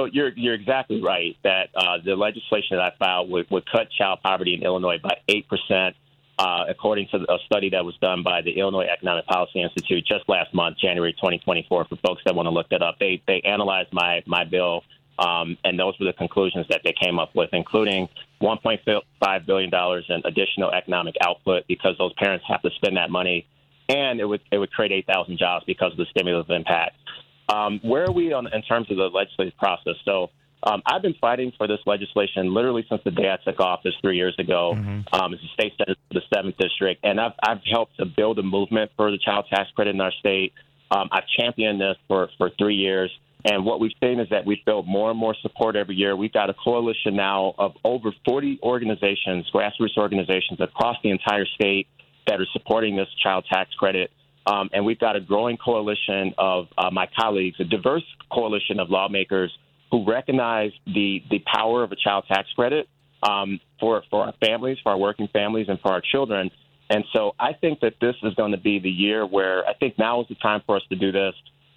So you're you're exactly right that uh, the legislation that I filed would, would cut child poverty in Illinois by eight percent, uh, according to a study that was done by the Illinois Economic Policy Institute just last month, January 2024. For folks that want to look that up, they they analyzed my my bill, um, and those were the conclusions that they came up with, including 1.5 billion dollars in additional economic output because those parents have to spend that money, and it would it would create 8,000 jobs because of the stimulus impact. Um, where are we on in terms of the legislative process? So um, I've been fighting for this legislation literally since the day I took office three years ago um, as a state senator for the seventh district, and I've, I've helped to build a movement for the child tax credit in our state. Um, I've championed this for for three years. And what we've seen is that we've built more and more support every year. We've got a coalition now of over 40 organizations, grassroots organizations across the entire state that are supporting this child tax credit. Um, and we've got a growing coalition of uh, my colleagues, a diverse coalition of lawmakers who recognize the, the power of a child tax credit um, for, for our families, for our working families, and for our children. And so I think that this is going to be the year where I think now is the time for us to do this.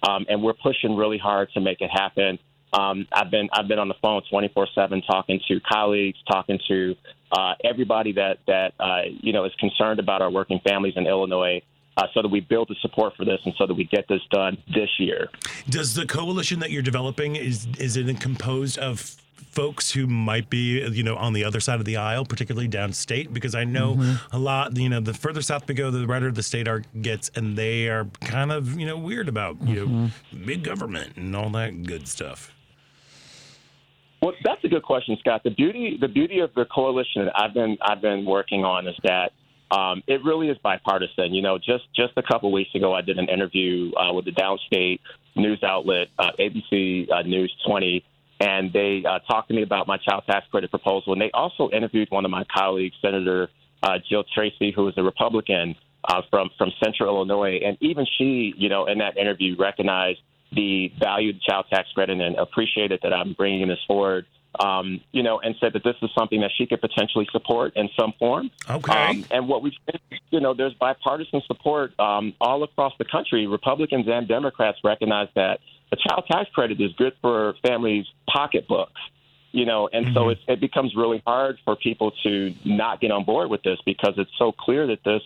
Um, and we're pushing really hard to make it happen. Um, I've been I've been on the phone 24/7 talking to colleagues, talking to uh, everybody that that uh, you know is concerned about our working families in Illinois, uh, so that we build the support for this and so that we get this done this year. Does the coalition that you're developing is is it composed of folks who might be you know on the other side of the aisle, particularly downstate? Because I know a lot. You know, the further south we go, the redder the state are gets, and they are kind of you know weird about you know big government and all that good stuff. Well, that's a good question, Scott. The beauty the beauty of the coalition that I've been I've been working on is that um, it really is bipartisan. You know, just just a couple weeks ago, I did an interview uh, with the downstate news outlet uh, ABC uh, News 20, and they uh, talked to me about my child tax credit proposal. And they also interviewed one of my colleagues, Senator uh, Jil Tracy, who is a Republican uh, from from Central Illinois, and even she, you know, in that interview recognized the value of the child tax credit and appreciated that I'm bringing this forward. Um, you know, and said that this is something that she could potentially support in some form. Okay. Um, and what we've seen, you know, there's bipartisan support um, all across the country. Republicans and Democrats recognize that the child tax credit is good for families' pocketbooks. You know, and so it, it becomes really hard for people to not get on board with this because it's so clear that this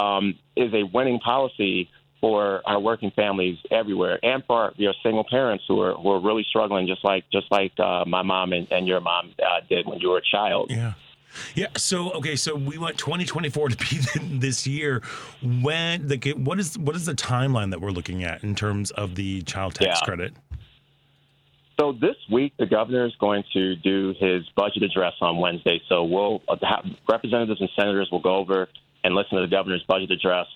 um, is a winning policy for our working families everywhere, and for your single parents who are who are really struggling, just like just like uh, my mom and, and your mom uh, did when you were a child. Yeah. Yeah. So okay. So we want 2024 to be this year. When the what is what is the timeline that we're looking at in terms of the child tax Yeah. credit? So this week, the governor is going to do his budget address on Wednesday. So we'll uh, have representatives and senators will go over and listen to the governor's budget address.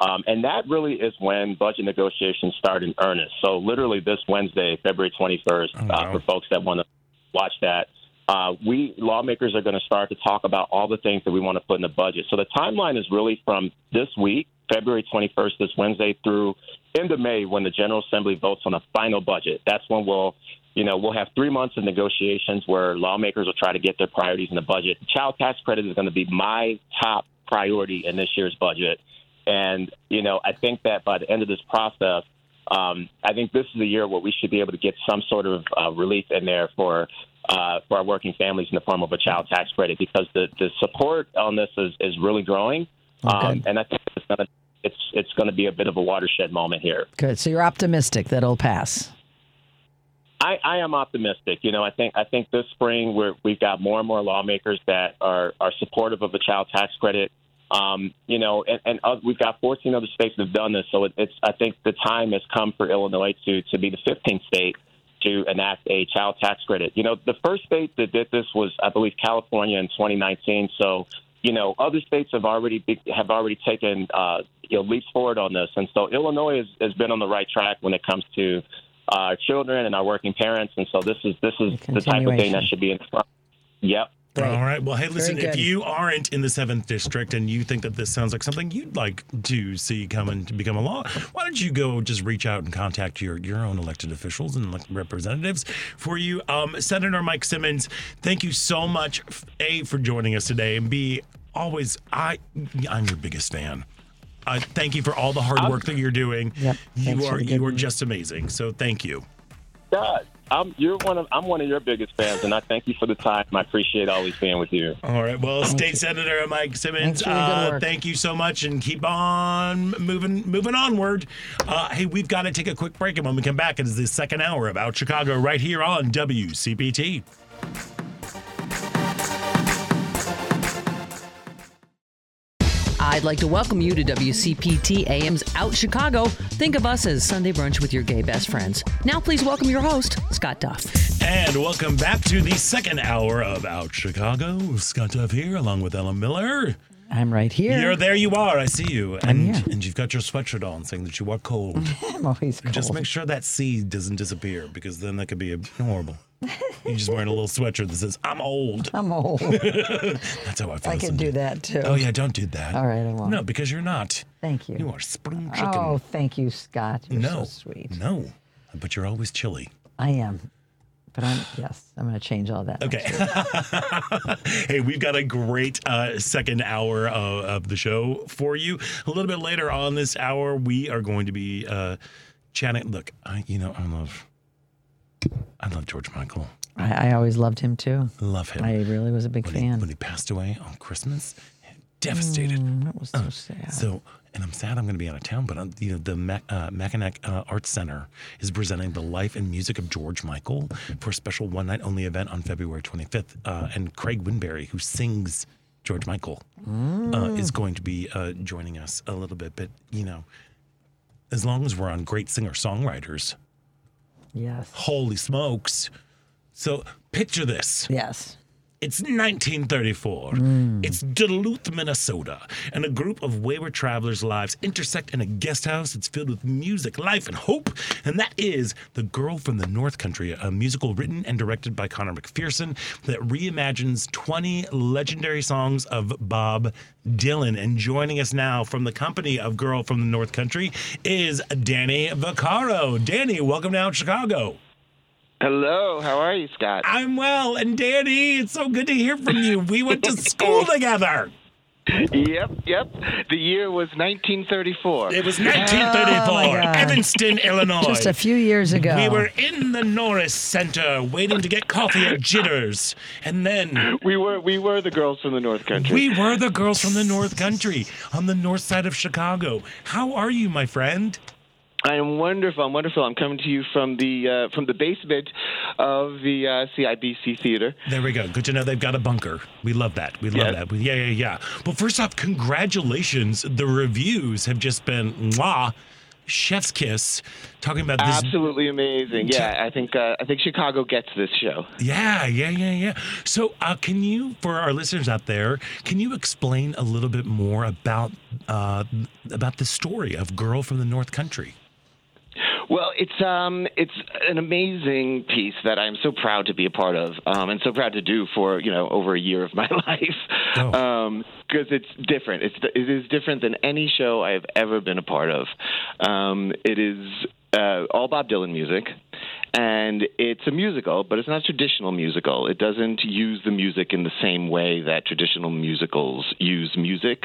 Um, and that really is when budget negotiations start in earnest. So literally this Wednesday, February 21st, Oh, wow. uh, for folks that want to watch that, uh, we lawmakers are going to start to talk about all the things that we want to put in the budget. So the timeline is really from this week, February 21st, this Wednesday, through end of May when the General Assembly votes on a final budget. That's when we'll, you know, we'll have three months of negotiations where lawmakers will try to get their priorities in the budget. Child tax credit is going to be my top priority in this year's budget. And, you know, I think that by the end of this process, um, I think this is a year where we should be able to get some sort of uh, relief in there for uh, for our working families in the form of a child tax credit because the, the support on this is, is really growing. Um, and I think it's going to it's it's going to be a bit of a watershed moment here. Good. So you're optimistic that it'll pass. I, I am optimistic. You know, I think I think this spring we're, we've got more and more lawmakers that are are supportive of the child tax credit. Um, you know, and, and uh, we've got 14 other states that have done this. So it, it's I think the time has come for Illinois to to be the 15th state to enact a child tax credit. You know, the first state that did this was I believe California in 2019. So you know, other states have already be, have already taken uh, you know leaps forward on this, and so Illinois has, has been on the right track when it comes to our children and our working parents, and so this is this is the type of thing that should be in front. Yep. All right. Well, hey, listen, if you aren't in the seventh district and you think that this sounds like something you'd like to see come and to become a law, why don't you go just reach out and contact your your own elected officials and representatives for you? Um, Senator Mike Simmons, thank you so much, A, for joining us today, and b always I I'm your biggest fan. Uh, thank you for all the hard work that you're doing. Yep. You are you are just amazing. So thank you. God, I'm you're one of I'm one of your biggest fans, and I thank you for the time. I appreciate always being with you. All right. Well, State Senator Mike Simmons, Thanks for your good uh, thank you so much, and keep on moving, moving onward. Uh, hey, we've got to take a quick break, and when we come back, it is the second hour of Out Chicago right here on WCPT. I'd like to welcome you to WCPT AM's Out Chicago. Think of us as Sunday brunch with your gay best friends. Now, please welcome your host, Scott Duff. And welcome back to the second hour of Out Chicago. Scott Duff here, along with Ellen Miller. I'm right here. You're there. You are. I see you, and here. and you've got your sweatshirt on, saying that you are cold. I'm always cold. Just make sure that C doesn't disappear, because then that could be horrible. You're just wearing a little sweatshirt that says "I'm old." I'm old. That's how I feel. I can do that too. Oh yeah, don't do that. All right, I won't. No, because you're not. Thank you. You are spring chicken. Oh, thank you, Scott. You're no, so sweet. no, but you're always chilly. I am. But I'm, yes, I'm going to change all that. Okay. hey, we've got a great uh, second hour of, of the show for you. A little bit later on this hour, we are going to be uh, chatting. Look, I, you know, I love, I love George Michael. I, I always loved him too. Love him. I really was a big when, he, fan. when he passed away on Christmas, devastated. Mm, that was so sad. So, and I'm sad I'm going to be out of town, but um, you know, the Mac, uh, McAninch uh, Arts Center is presenting the life and music of George Michael for a special one night only event on February 25th. Uh, and Craig Winberry, who sings George Michael, uh, is going to be uh, joining us a little bit. But, you know, as long as we're on great singer songwriters, yes. holy smokes. So, picture this Yes. It's 1934. Hmm. It's Duluth, Minnesota, and a group of wayward travelers' lives intersect in a guest house. It's filled with music, life, and hope. And that is The Girl from the North Country, a musical written and directed by Conor McPherson that reimagines 20 legendary songs of Bob Dylan. And joining us now from the company of Girl from the North Country is Danny Vaccaro. Danny, welcome down to Chicago. Hello, how are you, Scott? I'm well, and Danny, it's so good to hear from you. We went to school together. Yep, yep. The year was 1934. It was Oh, 1934, God. Evanston, Illinois. Just a few years ago. We were in the Norris Center waiting to get coffee at Jitters. And then We were we were the girls from the North Country. we were the girls from the North Country on the north side of Chicago. How are you, my friend? I am wonderful. I'm wonderful. I'm coming to you from the uh, from the basement of the uh, CIBC Theater. There we go. Good to know they've got a bunker. We love that. We love that. Yeah, yeah, yeah. Well, first off, congratulations. The reviews have just been mwah, chef's kiss, talking about this. Absolutely amazing. Yeah, I think uh, I think Chicago gets this show. Yeah, yeah, yeah, yeah. So, uh, can you, for our listeners out there, can you explain a little bit more about uh, about the story of Girl from the North Country? Well, it's um, it's an amazing piece that I'm so proud to be a part of, um, and so proud to do for you know over a year of my life, Oh. um, because it's different. It's it is different than any show I have ever been a part of. Um, it is uh, all Bob Dylan music. And it's a musical, but it's not a traditional musical. It doesn't use the music in the same way that traditional musicals use music.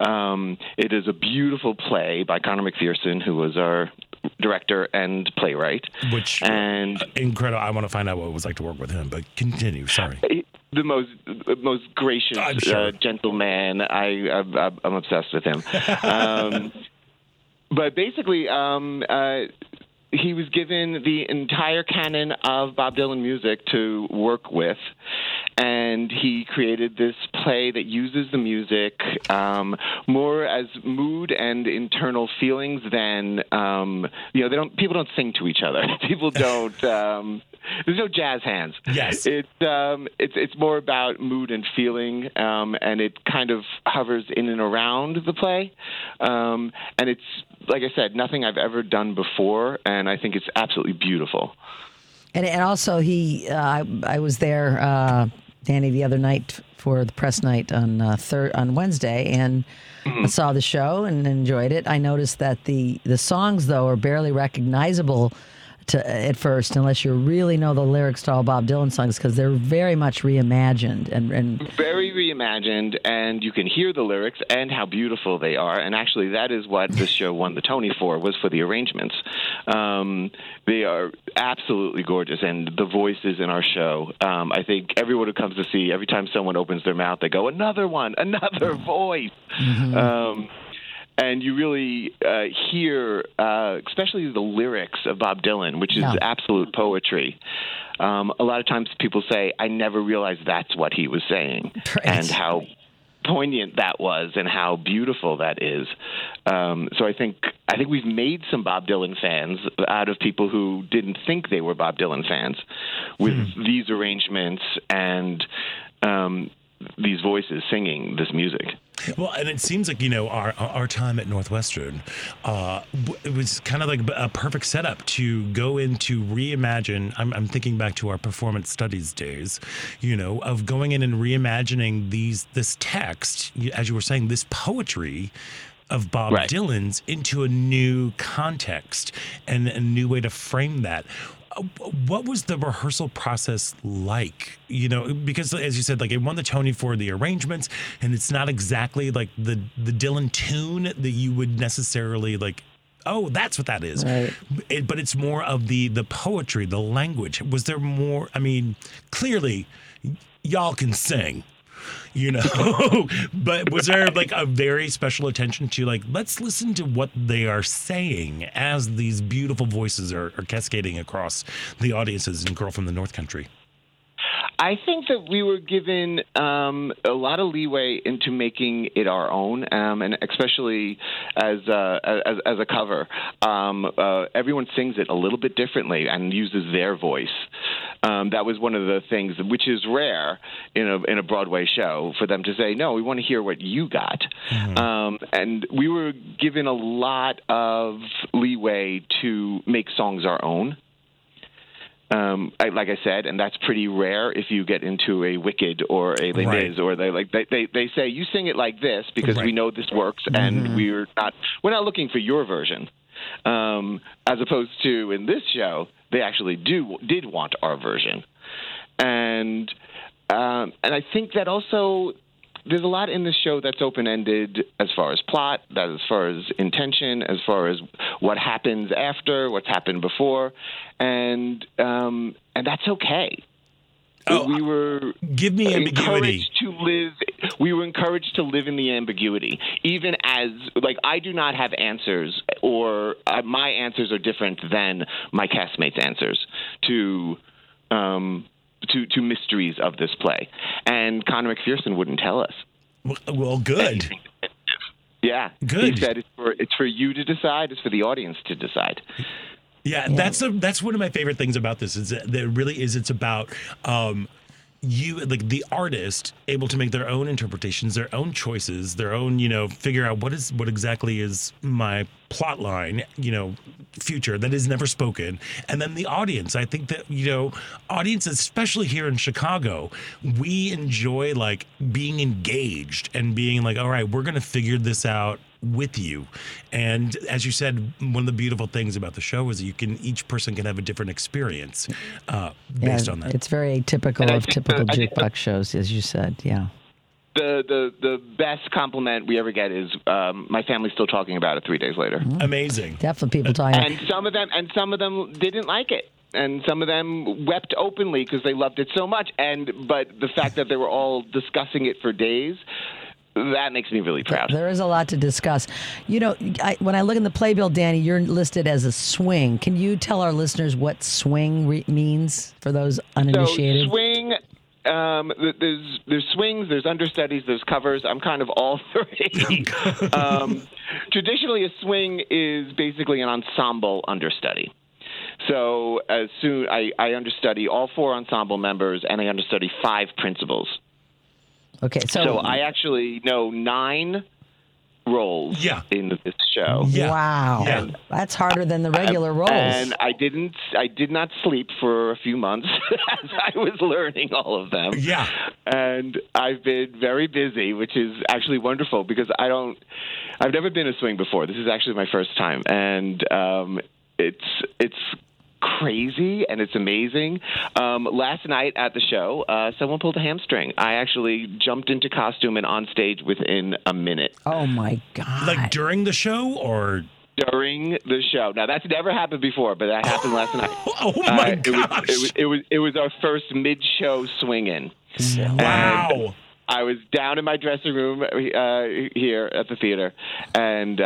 Um, it is a beautiful play by Conor McPherson, who was our director and playwright. Which And incredible. I want to find out what it was like to work with him, but continue. Sorry. the most most gracious sure. uh, gentleman. I I'm, I'm obsessed with him. um, but basically, um, uh, he was given the entire canon of Bob Dylan music to work with. And he created this play that uses the music um, more as mood and internal feelings than um, you know. They don't. People don't sing to each other. People don't. Um, there's no jazz hands. Yes. It's um, it's it's more about mood and feeling, um, and it kind of hovers in and around the play, um, and it's like I said, nothing I've ever done before, and I think it's absolutely beautiful. And, and also, he, uh, I, I was there, uh, Danny, the other night for the press night on uh, third on Wednesday, and I saw the show and enjoyed it. I noticed that the the songs though are barely recognizable to at first, unless you really know the lyrics to all Bob Dylan songs, because they're very much reimagined and and Very reimagined, and you can hear the lyrics and how beautiful they are. And actually, that is what this show won the Tony for was for the arrangements. Um, they are absolutely gorgeous, and the voices in our show. Um, I think everyone who comes to see, every time someone opens their mouth, they go, "Another one, another voice." Um, and you really uh, hear, uh, especially the lyrics of Bob Dylan, which is Yeah. absolute poetry. Um, a lot of times people say, I never realized that's what he was saying, Right. and how poignant that was, and how beautiful that is. Um, so I think I think we've made some Bob Dylan fans out of people who didn't think they were Bob Dylan fans with these arrangements and um, these voices singing this music. Well, and it seems like you know our our time at Northwestern, uh, it was kind of like a perfect setup to go into reimagine. I'm, I'm thinking back to our performance studies days, you know, of going in and reimagining these this text, as you were saying, this poetry of Bob Right. Dylan's into a new context and a new way to frame that. What was the rehearsal process like? You know, because as you said, like it won the Tony for the arrangements, and it's not exactly like the the Dylan tune that you would necessarily like. Oh, that's what that is. Right. It, but it's more of the the poetry, the language. Was there more? I mean, clearly, y'all can sing you know? But was there like a very special attention to like let's listen to what they are saying as these beautiful voices are, are cascading across the audiences in girl from the north country I think that we were given um, a lot of leeway into making it our own, um, and especially as uh, as, as a cover. Um, uh, everyone sings it a little bit differently and uses their voice. Um, that was one of the things, which is rare in a in a Broadway show, for them to say, "No, we want to hear what you got." Um, and we were given a lot of leeway to make songs our own. Um, I, like I said, and that's pretty rare if you get into a Wicked or a Les Right. Mis, or they like they, they they say you sing it like this because we know this works, and we're not we're not looking for your version. Um, as opposed to in this show, they actually do did want our version, and um, and I think that also there's a lot in this show that's open ended as far as plot, as far as intention, as far as what happens after, what's happened before, and um, and that's okay. Oh, we were Give me ambiguity. to live. We were encouraged to live in the ambiguity, even as like I do not have answers, or uh, my answers are different than my castmates' answers to. Um, to, to mysteries of this play, and Conor McPherson wouldn't tell us. Well, good. Yeah, Good. He said it's for it's for you to decide. It's for the audience to decide. Yeah, that's a, that's one of my favorite things about this is that it really is it's about um you like the artist able to make their own interpretations, their own choices, their own, you know, figure out what is what exactly is my plot line, you know, future that is never spoken. And then the audience, I think that, you know, audiences, especially here in Chicago, we enjoy like being engaged and being like, all right, we're gonna figure this out with you. And as you said, one of the beautiful things about the show is that you can each person can have a different experience uh, based yeah, on that. It's very atypical of typical the- I think the- jukebox shows, as you said. Yeah. The the the best compliment we ever get is um, my family's still talking about it three days later. Amazing. Definitely people talking. and some of them and some of them didn't like it and some of them wept openly because they loved it so much and but the fact that they were all discussing it for days that makes me really proud There is a lot to discuss. You know, I, when I look in the playbill, Danny, you're listed as a swing. Can you tell our listeners what swing re- means for those uninitiated? so swing um, there's there's swings, there's understudies, there's covers. I'm kind of all three. um, traditionally, a swing is basically an ensemble understudy. So as soon I, I understudy all four ensemble members, and I understudy five principals. Okay, so, So I actually know nine roles Yeah. in this show. Yeah. wow, Yeah. that's harder than the regular roles. And I didn't I did not sleep for a few months as I was learning all of them. Yeah. And I've been very busy, which is actually wonderful because I don't I've never been a swing before. This is actually my first time and um it's it's crazy and it's amazing. Um, last night at the show, uh, someone pulled a hamstring. I actually jumped into costume and on stage within a minute oh my god! Like during the show or during the show. Now that's never happened before, but that happened last night. Oh my Uh, it, was, gosh. it was it was it was our first mid-show swing-in. wow. I was down in my dressing room uh, here at the theater, and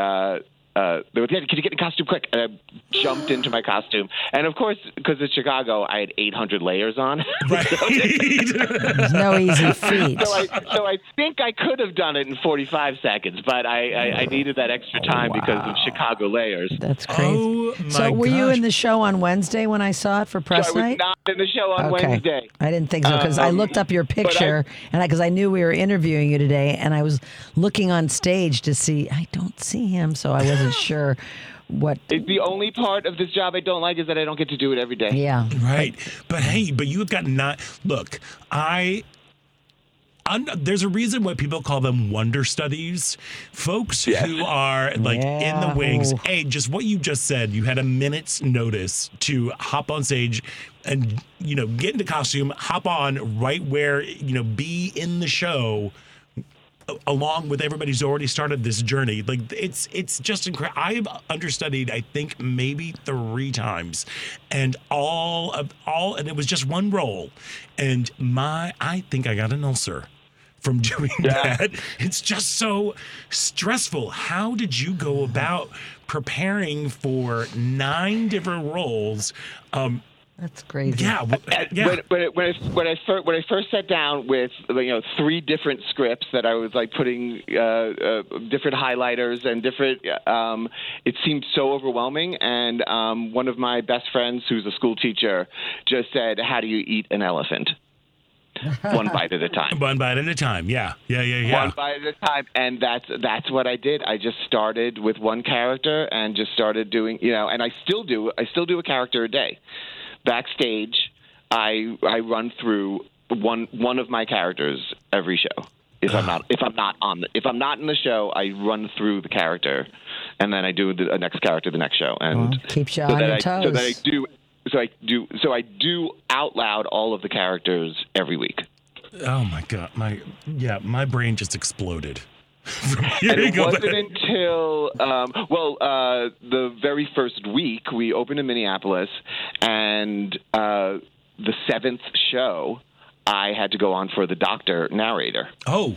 uh, they were, like, "Can you get in costume quick?" And I jumped into my costume, and of course, because it's Chicago, I had 800 layers on. Right. There's no easy feat. so I so I think I could have done it in 45 seconds, but I, I, I needed that extra time because of Chicago layers. That's crazy. Oh, so my were you in the show on Wednesday when I saw it for So press I was night? not in the show on okay. Wednesday. I didn't think so because I Um, looked up your but I- picture and because I, knew we were interviewing you today, and I was looking on stage to see. I don't see him, so I wasn't sure what. It's the only part of this job I don't like is that I don't get to do it every day. Yeah. Right. But hey, but you've got not look, I un, there's a reason why people call them wonder studies. Folks who are like in the wings. Yeah. Hey, just what you just said, you had a minute's notice to hop on stage and you know, get into costume, hop on right where, you know, be in the show along with everybody who's already started this journey. Like it's it's just incredible i've understudied i think maybe three times. And all of all and it was just one role. And my i think i got an ulcer from doing that. It's just so stressful. How did you go about preparing for nine different roles um That's crazy. Yeah, w- yeah. When, when, when, I, when I first when I first sat down with you know three different scripts that I was like putting uh, uh, different highlighters and different, um, it seemed so overwhelming. And um, one of my best friends, who's a school teacher, just said, "How do you eat an elephant?" One bite at a time. One bite at a time. Yeah, yeah, yeah, yeah. One bite at a time, and that's that's what I did. I just started with one character and just started doing, you know, and I still do. I still do a character a day. Backstage, I I run through one one of my characters every show. If I'm not if I'm not on the, if I'm not in the show, I run through the character, and then I do the next character the next show, and Well, keeps you so on that your I, So that I do. So I do. So I do out loud all of the characters every week. Oh my god, my yeah, my brain just exploded. From and it wasn't it. until um, well uh, the very first week we opened in Minneapolis, and uh, the seventh show I had to go on for the doctor narrator, Oh,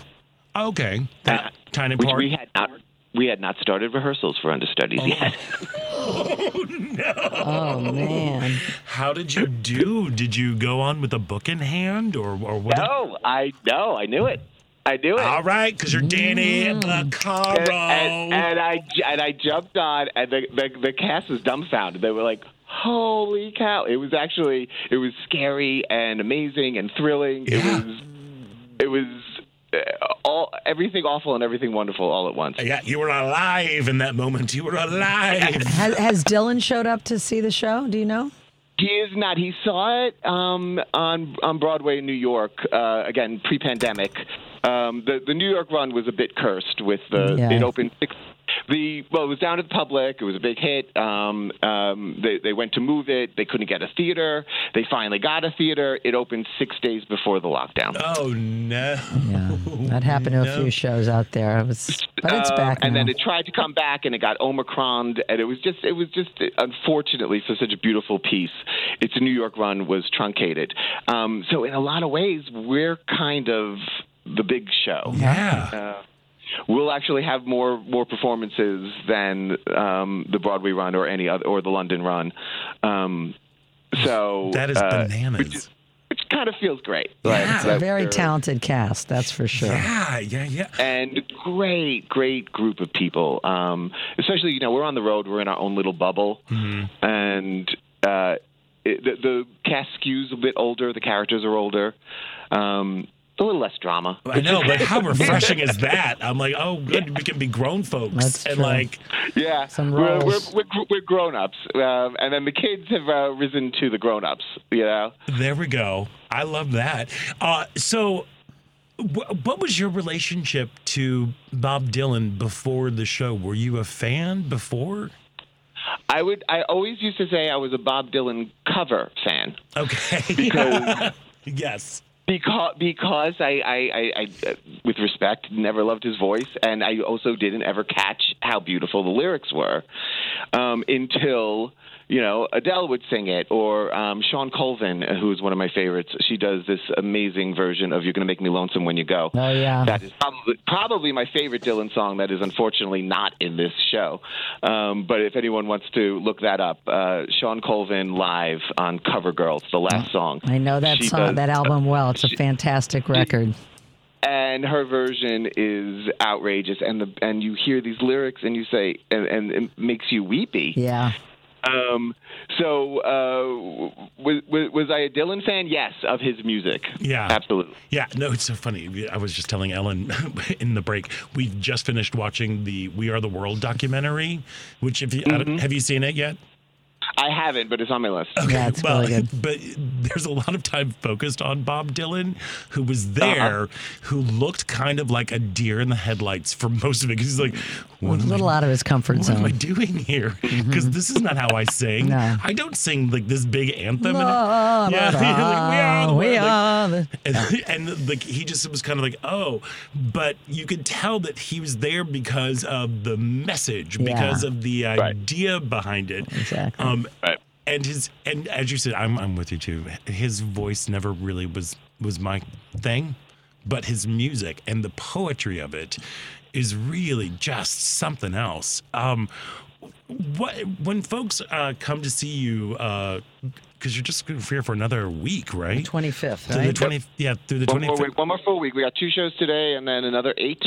okay. That tiny which part. we had not we had not started rehearsals for understudies yet. Oh no! Oh man. How did you do? Did you go on with a book in hand, or or what? did- no, I no, I knew it. I knew it. All right, because you're Danny Vaccaro. and, and, and I and I jumped on, and the, the the cast was dumbfounded. They were like, "Holy cow!" It was actually it was scary and amazing and thrilling. It was it was uh, all everything awful and everything wonderful all at once. yeah, you were alive in that moment. You were alive. Has, has Dylan showed up to see the show? Do you know? He is not. He saw it um, on on Broadway in New York uh, again pre-pandemic. Um, the the New York run was a bit cursed with the Yeah. it opened six. The well, it was down to the public. It was a big hit. Um, um, they they went to move it. They couldn't get a theater. They finally got a theater. It opened six days before the lockdown. oh no. Yeah, that happened to a few shows out there. It was, but it's Um, back and now. then it tried to come back and it got omicroned and it was just it was just unfortunately for such a beautiful piece its new york run was truncated um, so in a lot of ways we're kind of the big show Yeah. uh, we'll actually have more more performances than um, the broadway run or any other or the london run um, so That is uh, bananas. which, is- which kind of feels great Yeah. it's a very they're- talented cast, that's for sure. Yeah, yeah, yeah. and great, great group of people. Um, especially, you know, we're on the road. We're in our own little bubble, Mm-hmm. and uh, it, the, the cast skews a bit older. The characters are older. Um, a little less drama. I know, but how refreshing is that? I'm like, oh, good, we can be grown folks, That's and true. like, Yeah, Some we're, we're, we're, we're grown ups, um, and then the kids have uh, risen to the grown ups. You know. there we go. I love that. Uh, so, wh- what was your relationship to Bob Dylan before the show? Were you a fan before? I would. I always used to say I was a Bob Dylan cover fan. Okay. Because- yes. Because because I, I, I, I with respect never loved his voice and I also didn't ever catch how beautiful the lyrics were um, until you know Adele would sing it or um, Shawn Colvin who is one of my favorites she does this amazing version of You're Gonna Make Me Lonesome When You Go Oh, yeah. that is probably probably my favorite Dylan song that is unfortunately not in this show um, but if anyone wants to look that up uh, Shawn Colvin live on Cover Girl it's the last song I know that She song, does- that album well. It's a fantastic record. and her version is outrageous and the and you hear these lyrics and you say and, and it makes you weepy Yeah. Um so uh was, was i a dylan fan yes of his music Yeah. absolutely Yeah, no, it's so funny. I was just telling Ellen in the break. We've just finished watching the "We Are the World" documentary. Which, if you don't- have you seen it yet? I haven't but it's on my list Yeah, it's well, really good. but there's a lot of time focused on Bob Dylan, who was there, who looked kind of like a deer in the headlights for most of it. Because he's like, A what am I little out of his comfort what am I doing here? Because this is not how I sing. No. I don't sing like this big anthem. and- yeah, la, like, we are the we world, like- are the- and, and like he just was kind of like, oh, but you could tell that he was there because of the message, Yeah. because of the Right. idea behind it. Exactly. Um, Right. and his and as you said, I'm I'm with you too. His voice never really was was my thing, but his music and the poetry of it is really just something else. Um, what when folks uh, come to see you uh, because you're just here for another week, right? Twenty fifth, Through right? the twenty, yeah, through the One twenty more, week, one more full week. We got two shows today, and then another eight,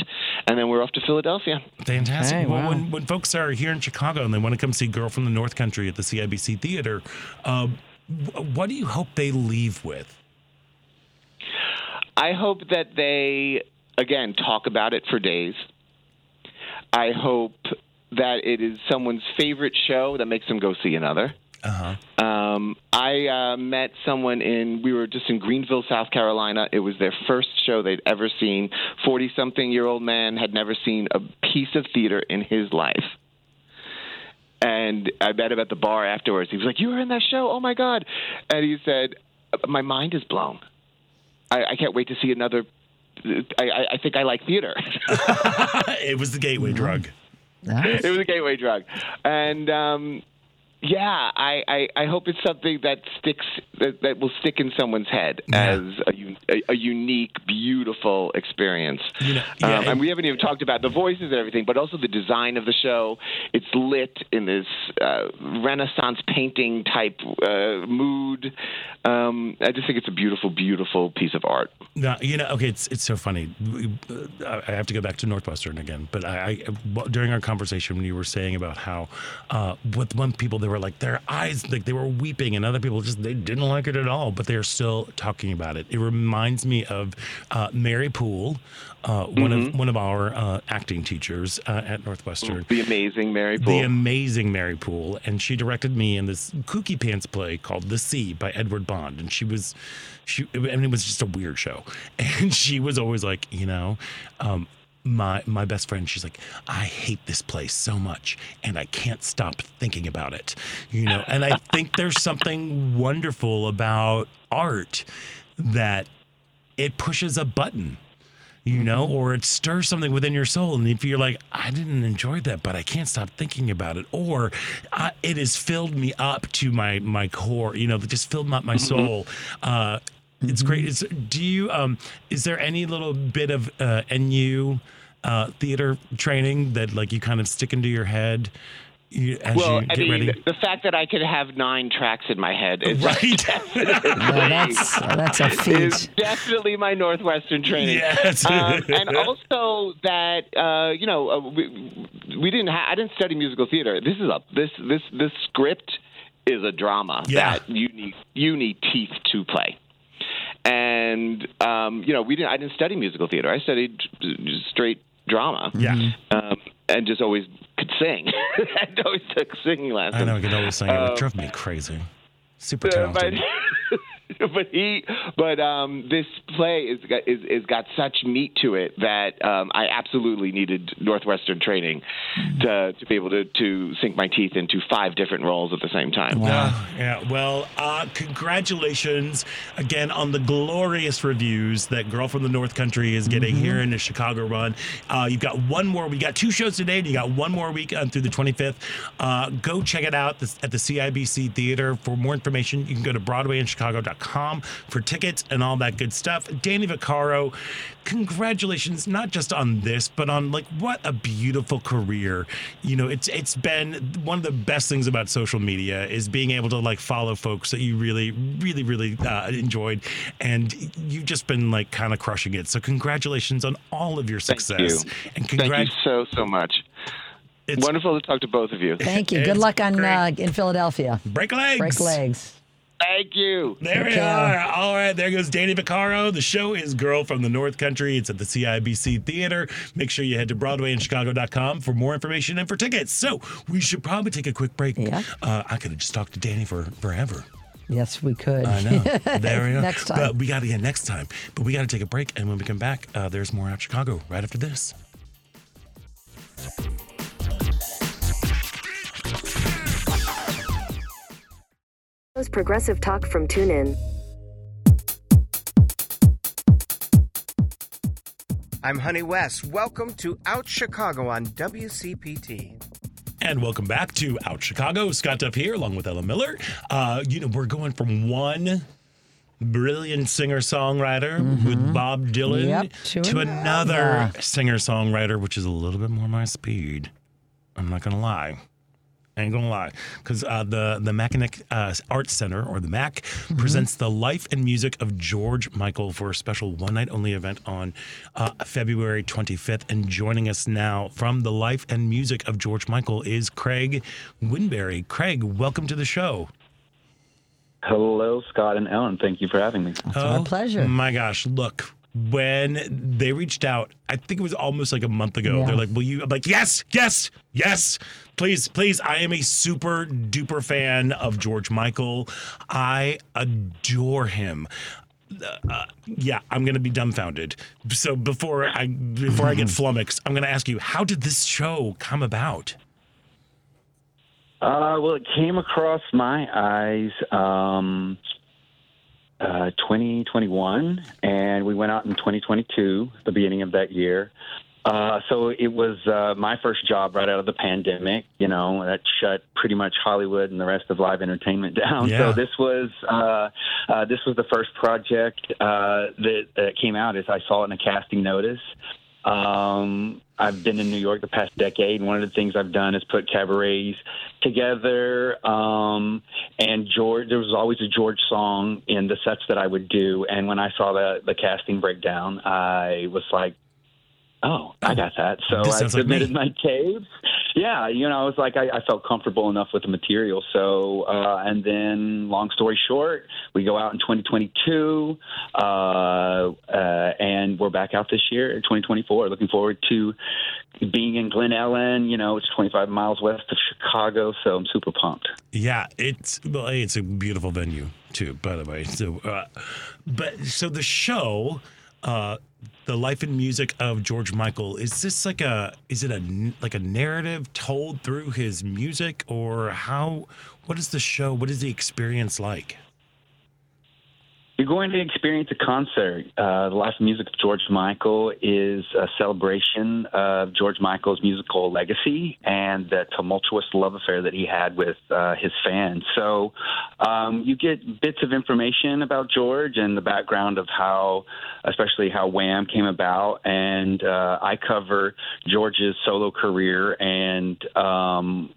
and then we're off to Philadelphia. Fantastic. Okay, well, wow. when, when folks are here in Chicago and they want to come see Girl from the North Country at the CIBC Theater, uh, what do you hope they leave with? I hope that they again talk about it for days. I hope that it is someone's favorite show that makes them go see another. Uh huh. Um, I uh, met someone in, we were just in Greenville, South Carolina. It was their first show they'd ever seen. 40 something year old man had never seen a piece of theater in his life. And I met him at the bar afterwards. He was like, You were in that show? Oh my God. And he said, My mind is blown. I, I can't wait to see another. I, I- I think I like theater. it was the gateway drug. Nice. it was a gateway drug, and um, yeah, I, I, I hope it's something that sticks that, that will stick in someone's head Yeah. as a, a, a unique, beautiful experience. Know, yeah, um, and we haven't even talked about the voices and everything, but also the design of the show. It's lit in this uh, Renaissance painting type uh, mood. Um, I just think it's a beautiful, beautiful piece of art. No, you know, okay, it's it's so funny. Uh, I have to go back to Northwestern again, but I, I during our conversation when you were saying about how uh, with one people they were like their eyes like they were weeping, and other people just they didn't like it at all, but they're still talking about it. It reminds me of uh, Mary Poole, uh, one of one of our uh, acting teachers uh, at Northwestern. The amazing Mary The Poole. amazing Mary Poole, and she directed me in this kooky pants play called The Sea by Edward Bond, and she was, she, I mean, it was just a weird show, and she was always like, you know, um, my my best friend, she's like, I hate this place so much, and I can't stop thinking about it, you know, and I think there's something wonderful about art that it pushes a button you know, or it stirs something within your soul. And if you're like, I didn't enjoy that, but I can't stop thinking about it, or uh, it has filled me up to my my core, you know, it just filled up my soul. Uh, it's great. It's, do you um, is there any little bit of uh, NU uh, theater training that like you kind of stick into your head? You, as well, you I get mean, ready? the fact that I could have nine tracks in my head is Right. Yeah, that's that's a is feat. definitely my Northwestern training. Yes. um, and also that uh, you know uh, we, we didn't ha- I didn't study musical theater. This is a this this this script is a drama Yeah. that you need you need teeth to play. And um, you know we didn't I didn't study musical theater. I studied straight drama. yeah. Um, and just always could sing. I always took singing lessons. I know I could always sing it. Um, It drove me crazy. Super uh, talented. but but he but um, this play is got is, is got such meat to it that um, I absolutely needed Northwestern training to to be able to to sink my teeth into five different roles at the same time. Yeah, yeah. Well, uh, congratulations again on the glorious reviews that Girl from the North Country is getting here in the Chicago run. Uh, you've got one more. We got two shows today, and you got one more week uh, through the 25th. Uh, go check it out at the CIBC Theater. For more information, you can go to BroadwayInChicago.com for tickets and all that good stuff. Danny Vaccaro, congratulations not just on this, but on like what a beautiful career. You know, it's it's been one of the best things about social media is being able to like follow folks that you really, really, really uh, enjoyed, and you've just been like kind of crushing it. So congratulations on all of your Thank success, you. and Thank you so so much. It's Wonderful to talk to both of you. Thank you. Good luck on uh, in Philadelphia. break legs. Break legs. Thank you. There we Okay. are. All right, there goes Danny Vaccaro. The show is Girl from the North Country. It's at the CIBC Theater. Make sure you head to BroadwayInChicago.com for more information and for tickets. So we should probably take a quick break. Yeah. Uh, I could have just talked to Danny for forever. Yes, we could. I know. There we are. Next time. But we got to get next time. But we got to take a break. And when we come back, uh, there's more out Chicago right after this. Progressive Talk from TuneIn. I'm Honey West. Welcome to Out Chicago on WCPT. And welcome back to Out Chicago. Scott Duff here, along with Ella Miller. Uh, you know, we're going from one brilliant singer songwriter with Bob Dylan Mm-hmm. Yep, to to another another. singer songwriter, which is a little bit more my speed. I'm not going to lie. I ain't gonna lie, because uh, the the McAninch uh, Arts Center or the MAC presents the life and music of George Michael for a special one night only event on uh, February 25th. And joining us now from the life and music of George Michael is Craig Winberry. Craig, welcome to the show. Hello, Scott and Ellen. Thank you for having me. It's our pleasure. My gosh, look. When they reached out, I think it was almost like a month ago. Yeah. They're like, "Will you?" I'm like, "Yes, yes, yes, please, please." I am a super duper fan of George Michael. I adore him. Uh, yeah, I'm gonna be dumbfounded. So before I before I get flummoxed, I'm gonna ask you, how did this show come about? Uh, well, it came across my eyes um, uh, 2021, and we went out in 2022, the beginning of that year. Uh, so it was uh, my first job right out of the pandemic. You know that shut pretty much Hollywood and the rest of live entertainment down. Yeah. So this was uh, uh, this was the first project uh, that, that came out. As I saw it in a casting notice. Um, I've been in New York the past decade, and one of the things I've done is put cabarets together. Um, and George, there was always a George song in the sets that I would do. And when I saw the the casting breakdown, I was like, "Oh, I got that." So This I sounds like submitted my tapes. Yeah, you know, I was like, I, I felt comfortable enough with the material. So, uh, and then, long story short, we go out in 2022, uh, uh, and we're back out this year, 2024. Looking forward to being in Glen Ellyn. You know, it's 25 miles west of Chicago, so I'm super pumped. Yeah, it's well, it's a beautiful venue too, by the way. So, uh, but so the show, uh, the life and music of George Michael, is this like a is it a like a narrative told through his music, or how? What is the show? What is the experience like? You're going to experience a concert. Uh, the Life and Music of George Michael is a celebration of George Michael's musical legacy and the tumultuous love affair that he had with uh, his fans. So um, you get bits of information about George and the background of how, especially how Wham came about. And uh, I cover George's solo career and um,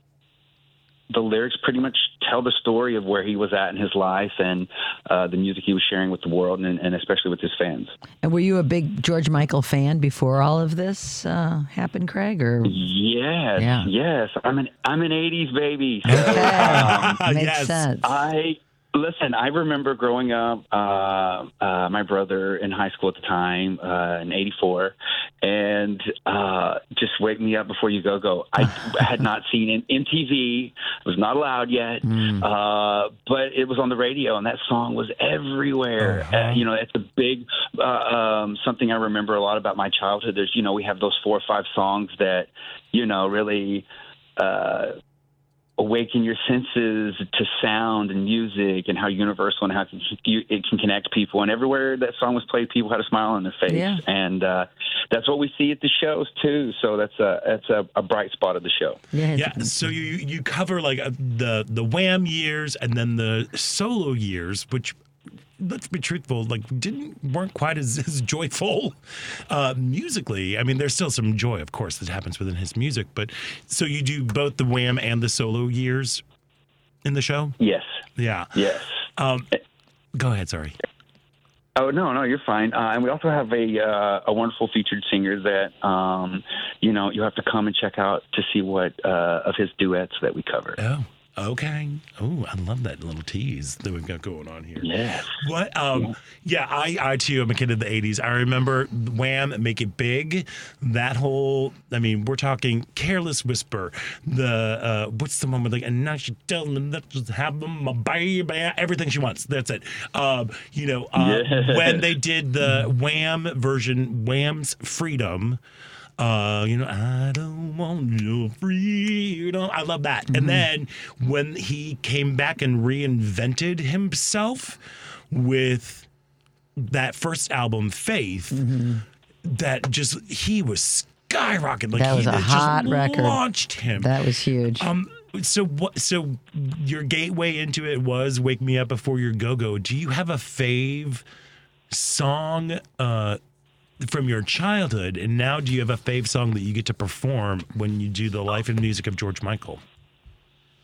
the lyrics pretty much tell the story of where he was at in his life and uh, the music he was sharing with the world and, and especially with his fans. And were you a big George Michael fan before all of this uh, happened, Craig? Or Yes, Yeah. yes. I'm an I'm an '80s baby. So, Okay. Makes sense. I listen. I remember growing up. Uh, uh, my brother in high school at the time, uh, in '84, and uh, just wake me up before you go go. I had not seen it MTV. It was not allowed yet, uh, but it was on the radio, and that song was everywhere. Uh, you know, it's a big uh, um, something I remember a lot about my childhood. There's, you know, we have those four or five songs that, you know, really. Uh, awaken your senses to sound and music and how universal and how it can, connect people. And everywhere that song was played, people had a smile on their face. Yeah. And uh, that's what we see at the shows too. So that's a that's a, a bright spot of the show. Yeah, yeah. so you you cover like uh, the the Wham years and then the solo years, which let's be truthful, like didn't weren't quite as, as joyful uh, musically. I mean, there's still some joy, of course, that happens within his music. But so you do both the Wham and the solo years in the show. Yes. Yeah. Yes. Um, go ahead. Sorry. Oh no, no, you're fine. Uh, and we also have a uh, a wonderful featured singer that um, you know you have to come and check out to see what uh, of his duets that we cover. Oh, okay. Oh, I love that little tease that we've got going on here. Yeah. What? Um, yeah, I, I too am a kid of the '80s. I remember Wham, Make It Big. That whole, I mean, we're talking Careless Whisper. The uh, what's the one with like, and now she telling them that just have them my baby, everything she wants. That's it. Um, you know, uh, Yeah. when they did the Wham version, Wham's Freedom. Uh, you know, I don't want your freedom. I love that. And then when he came back and reinvented himself with that first album, Faith, that just he was skyrocketing. Like that was he a hot record. launched him. That was huge. Um. So what? So your gateway into it was "Wake Me Up Before Your Go Go." Do you have a fave song uh, from your childhood, and now do you have a fave song that you get to perform when you do the life and music of George Michael?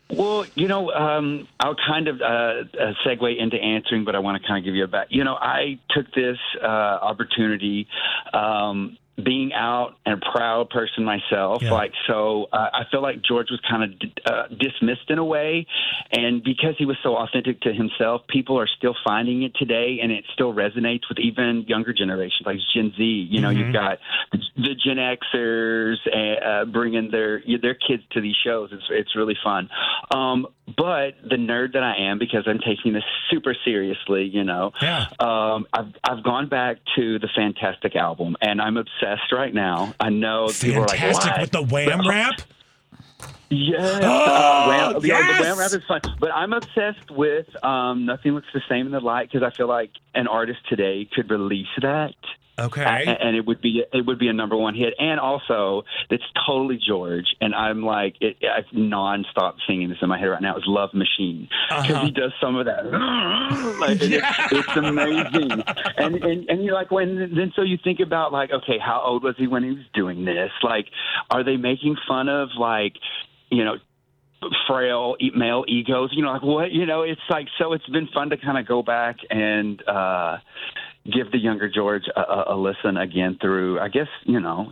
Well, you know, um, I'll kind of uh, uh, segue into answering, but I want to kind of give you a back. You know, I took this uh, opportunity. Um, being out and a proud person myself, Yeah. like so, uh, I feel like George was kind of d- uh, dismissed in a way, and because he was so authentic to himself, people are still finding it today, and it still resonates with even younger generations, like Gen Z. You know, Mhm. you've got the Gen Xers uh, uh, bringing their their kids to these shows. It's it's really fun. Um, but the nerd that I am, because I'm taking this super seriously, you know, yeah. um, I've I've gone back to the Fantastic album, and I'm obsessed right now. I know people are like, Fantastic "What?" with the wham rap. Yes, Oh, uh, yes! the wham rap is fun, but I'm obsessed with um, "Nothing Looks the Same in the Light" because I feel like an artist today could release that. Okay. And it would be it would be a number one hit, and also it's totally George, and I'm like it, I've nonstop singing this in my head right now. Is "Love Machine" because Uh-huh. he does some of that. like, Yeah. it's, it's amazing, and, and and you're like when then so you think about like okay, how old was he when he was doing this? Like, are they making fun of like you know frail e- male egos you know like what you know it's like so it's been fun to kind of go back and uh give the younger george a, a, a listen again through i guess you know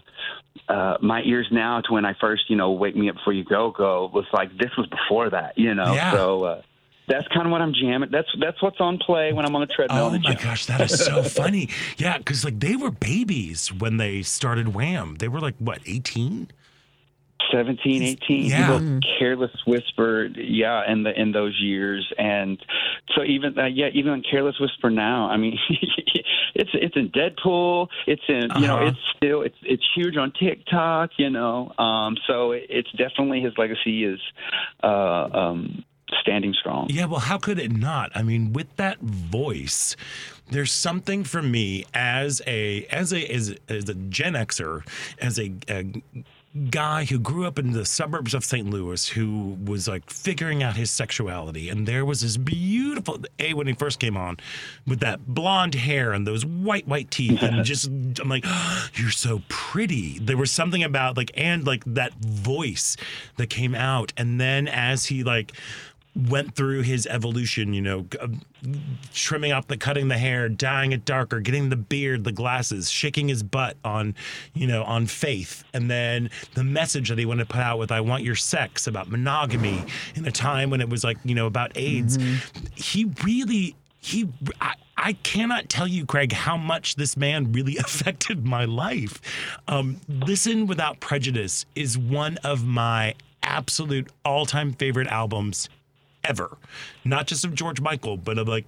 uh my ears now to when i first you know wake me up before you go go was like this was before that you know Yeah. so uh that's kind of what I'm jamming. That's that's what's on play when I'm on the treadmill. Oh the my gosh, that is so funny. Yeah, because like they were babies when they started Wham. They were like what, eighteen? 17, 18. Yeah. People careless whisper, yeah, in the in those years, and so even uh, yeah, even on careless whisper now. I mean, it's it's in Deadpool. It's in you know, Uh-huh. it's still it's it's huge on TikTok. You know, um, so it, it's definitely his legacy is uh, um, standing strong. Yeah, well, how could it not? I mean, with that voice, there's something for me as a as a as, as a Gen Xer, as a, a guy who grew up in the suburbs of St. Louis, who was like figuring out his sexuality, and there was this beautiful a when he first came on, with that blonde hair and those white white teeth, and just I'm like, you're so pretty. There was something about like and like that voice that came out, and then as he like went through his evolution, you know, uh, trimming up the cutting the hair, dyeing it darker, getting the beard, the glasses, shaking his butt on, you know, on faith. And then the message that he wanted to put out with I want your sex about monogamy in a time when it was like, you know, about AIDS. He really he I, I cannot tell you craig how much this man really affected my life um, listen without prejudice is one of my absolute all-time favorite albums ever. Not just of george michael but of like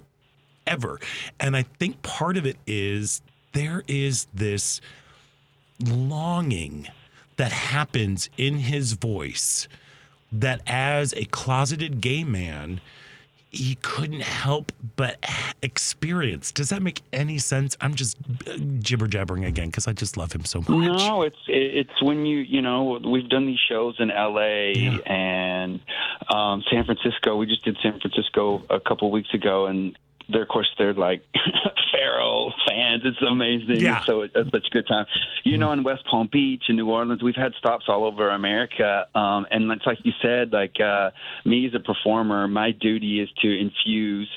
ever. And i think part of it is there is this longing that happens in his voice that as a closeted gay man he couldn't help but experience. Does that make any sense? I'm just jibber jabbering again because I just love him so much. No, it's it's when you you know we've done these shows in L.A. and um, San Francisco. We just did San Francisco a couple weeks ago, and they're of course they're like Pharaoh fans. It's amazing. Yeah. So it, it's such a good time. You know, in West Palm Beach and New Orleans, we've had stops all over America, um, and it's like you said, like uh, me as a performer, my duty is to infuse.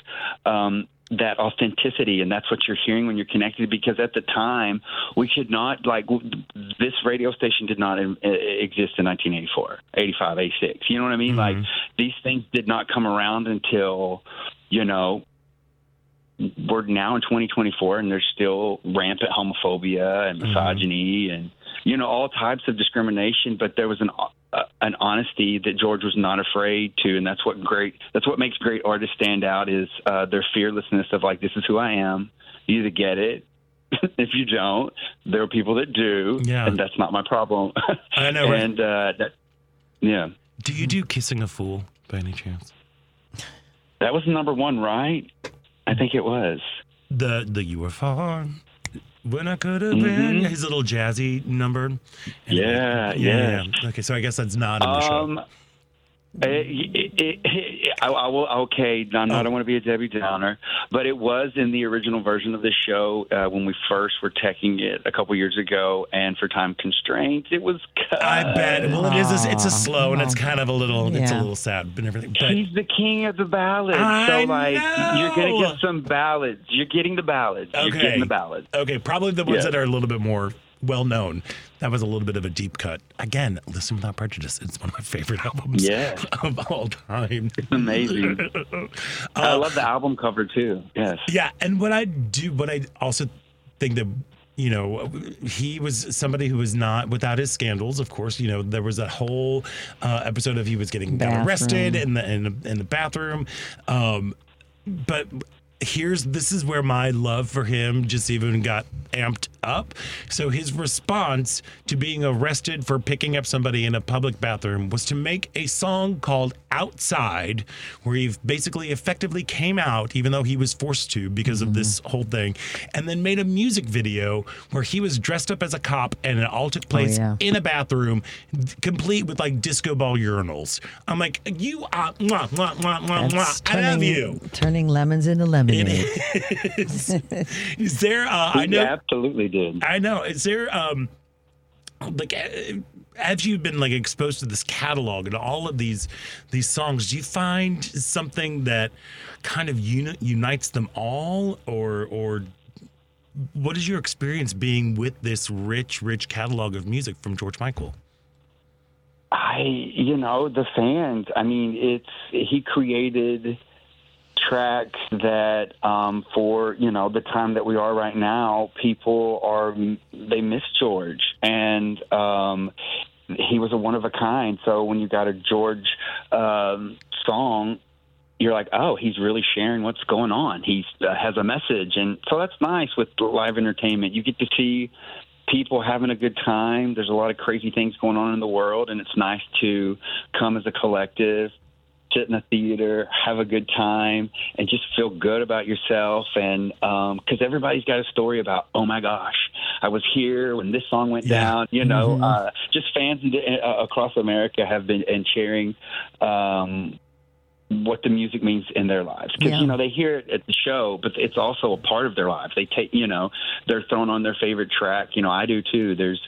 Um, that authenticity and that's what you're hearing when you're connected because at the time we could not like this radio station did not um, e- exist in 1984 85 86 you know what i mean like these things did not come around until you know we're now in 2024 and there's still rampant homophobia and misogyny and you know all types of discrimination but there was an uh, an honesty that George was not afraid to and that's what great that's what makes great artists stand out is uh, their fearlessness of like this is who I am you either get it if you don't there are people that do Yeah. and that's not my problem I know, right? and uh, that yeah Do you do Kissing a Fool by any chance? that was number one right I think it was The the You Were Far when I could have been Mhm. his little jazzy number. And- Yeah, yeah. Okay, so I guess that's not in the show. It, it, it, I, I will. Okay, I'm not. I don't want to be a Debbie Downer, but it was in the original version of the show uh, when we first were teching it a couple years ago, and for time constraints, it was. Cut. I bet. Well, it is. A, it's a slow, and it's kind of a little. It's a little sad, and everything. But He's the king of the ballads. I so like you're gonna get some ballads. You're getting the ballads. You're Okay. getting the ballads. Okay, probably the ones Yeah. that are a little bit more well known. That was a little bit of a deep cut. Again, Listen Without Prejudice. It's one of my favorite albums Yeah. of all time. It's amazing. I love the album cover too. Yes. Yeah, and what I do, what I also think that you know, he was somebody who was not without his scandals. Of course, you know there was that whole uh, episode of he was getting Bathroom. arrested in the in the, in the bathroom. Um, but here's this is where my love for him just even got amped up. So his response to being arrested for picking up somebody in a public bathroom was to make a song called Outside, where he basically effectively came out, even though he was forced to because of mm-hmm. this whole thing, and then made a music video where he was dressed up as a cop and it all took oh, place yeah. in a bathroom, complete with like disco ball urinals. I'm like, you are, mwah, mwah, mwah, mwah, mwah. I love you. Turning lemons into lemonade. is. is there? Uh, I know. Absolutely did. I know. Is there? Um, like, uh, have you been like exposed to this catalog and all of these these songs? Do you find something that kind of uni- unites them all, or or what is your experience being with this rich, rich catalog of music from George Michael? I, you know, the fans. I mean, it's he created tracks that, um, for you know, the time that we are right now, people are they miss George, and um, he was a one of a kind. So when you got a George um, song. You're like, oh, he's really sharing what's going on. He uh, has a message, and so that's nice with live entertainment. You get to see people having a good time. There's a lot of crazy things going on in the world, and it's nice to come as a collective, sit in a theater, have a good time, and just feel good about yourself. And because everybody's got a story about, oh my gosh, I was here when this song went down. You know, Mhm. uh, just fans uh, across America have been and sharing. Um, what the music means in their lives because Yeah. you know they hear it at the show but it's also a part of their lives they take you know they're thrown on their favorite track you know i do too there's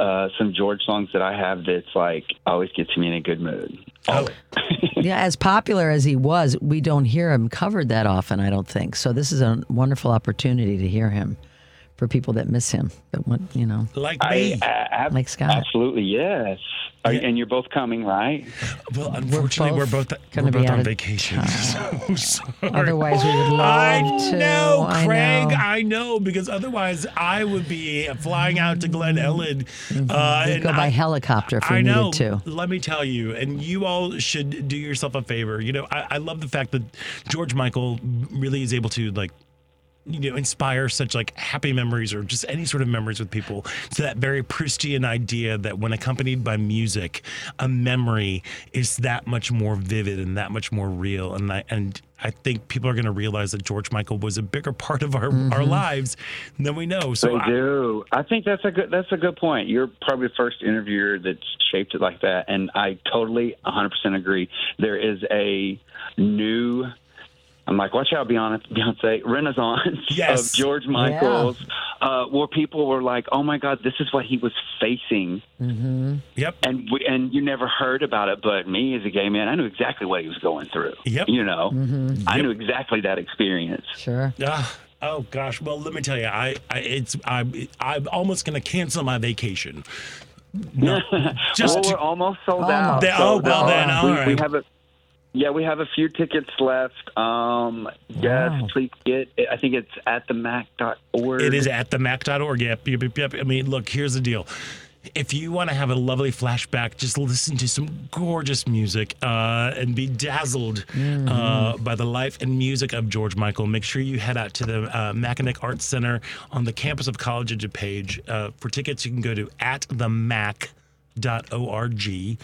uh some george songs that i have that's like always gets me in a good mood always. yeah, as popular as he was, we don't hear him covered that often, I don't think. So this is a wonderful opportunity to hear him for people that miss him. That want, you know, like I, uh, ab- like Scott. absolutely yes Are, and you're both coming right well unfortunately we're both, gonna we're be both on vacation so sorry. Otherwise, we would love I to. know, I Craig. know. I know, because otherwise I would be flying out to Glen mm-hmm. Ellyn. Mm-hmm. Uh, We'd and go by I- helicopter if we I know. needed to. Let me tell you, and you all should do yourself a favor. You know, I, I love the fact that George Michael really is able to like you know inspire such like happy memories or just any sort of memories with people to that very proustian idea that when accompanied by music a memory is that much more vivid and that much more real and i and i think people are going to realize that george michael was a bigger part of our our Mhm. lives than we know so they I- do. I think that's a good that's a good point. You're probably the first interviewer that's shaped it like that, and I totally 100% agree. There is a new. I'm like, watch out, Beyonce, Beyonce Renaissance Yes. of George Michael's, uh, where people were like, "Oh my God, this is what he was facing." Mm-hmm. Yep. And we, and you never heard about it, but me as a gay man, I knew exactly what he was going through. Yep. You know, I knew exactly that experience. Sure. Ah, oh gosh. Well, let me tell you, I, I it's I I'm almost going to cancel my vacation. No, just well, to- we're almost sold out. Then- So, oh, well, then, uh, all we, right. we have a yeah, we have a few tickets left. Um, yes, Wow. please get. I think it's at the mac.org. It is at the mac.org. Yep, yep, yep, yep. I mean, look, here's the deal. If you want to have a lovely flashback, just listen to some gorgeous music uh, and be dazzled uh, by the life and music of George Michael. Make sure you head out to the uh, McAninch Arts Center on the campus of College of DuPage. Uh, for tickets, you can go to at the Mac dot org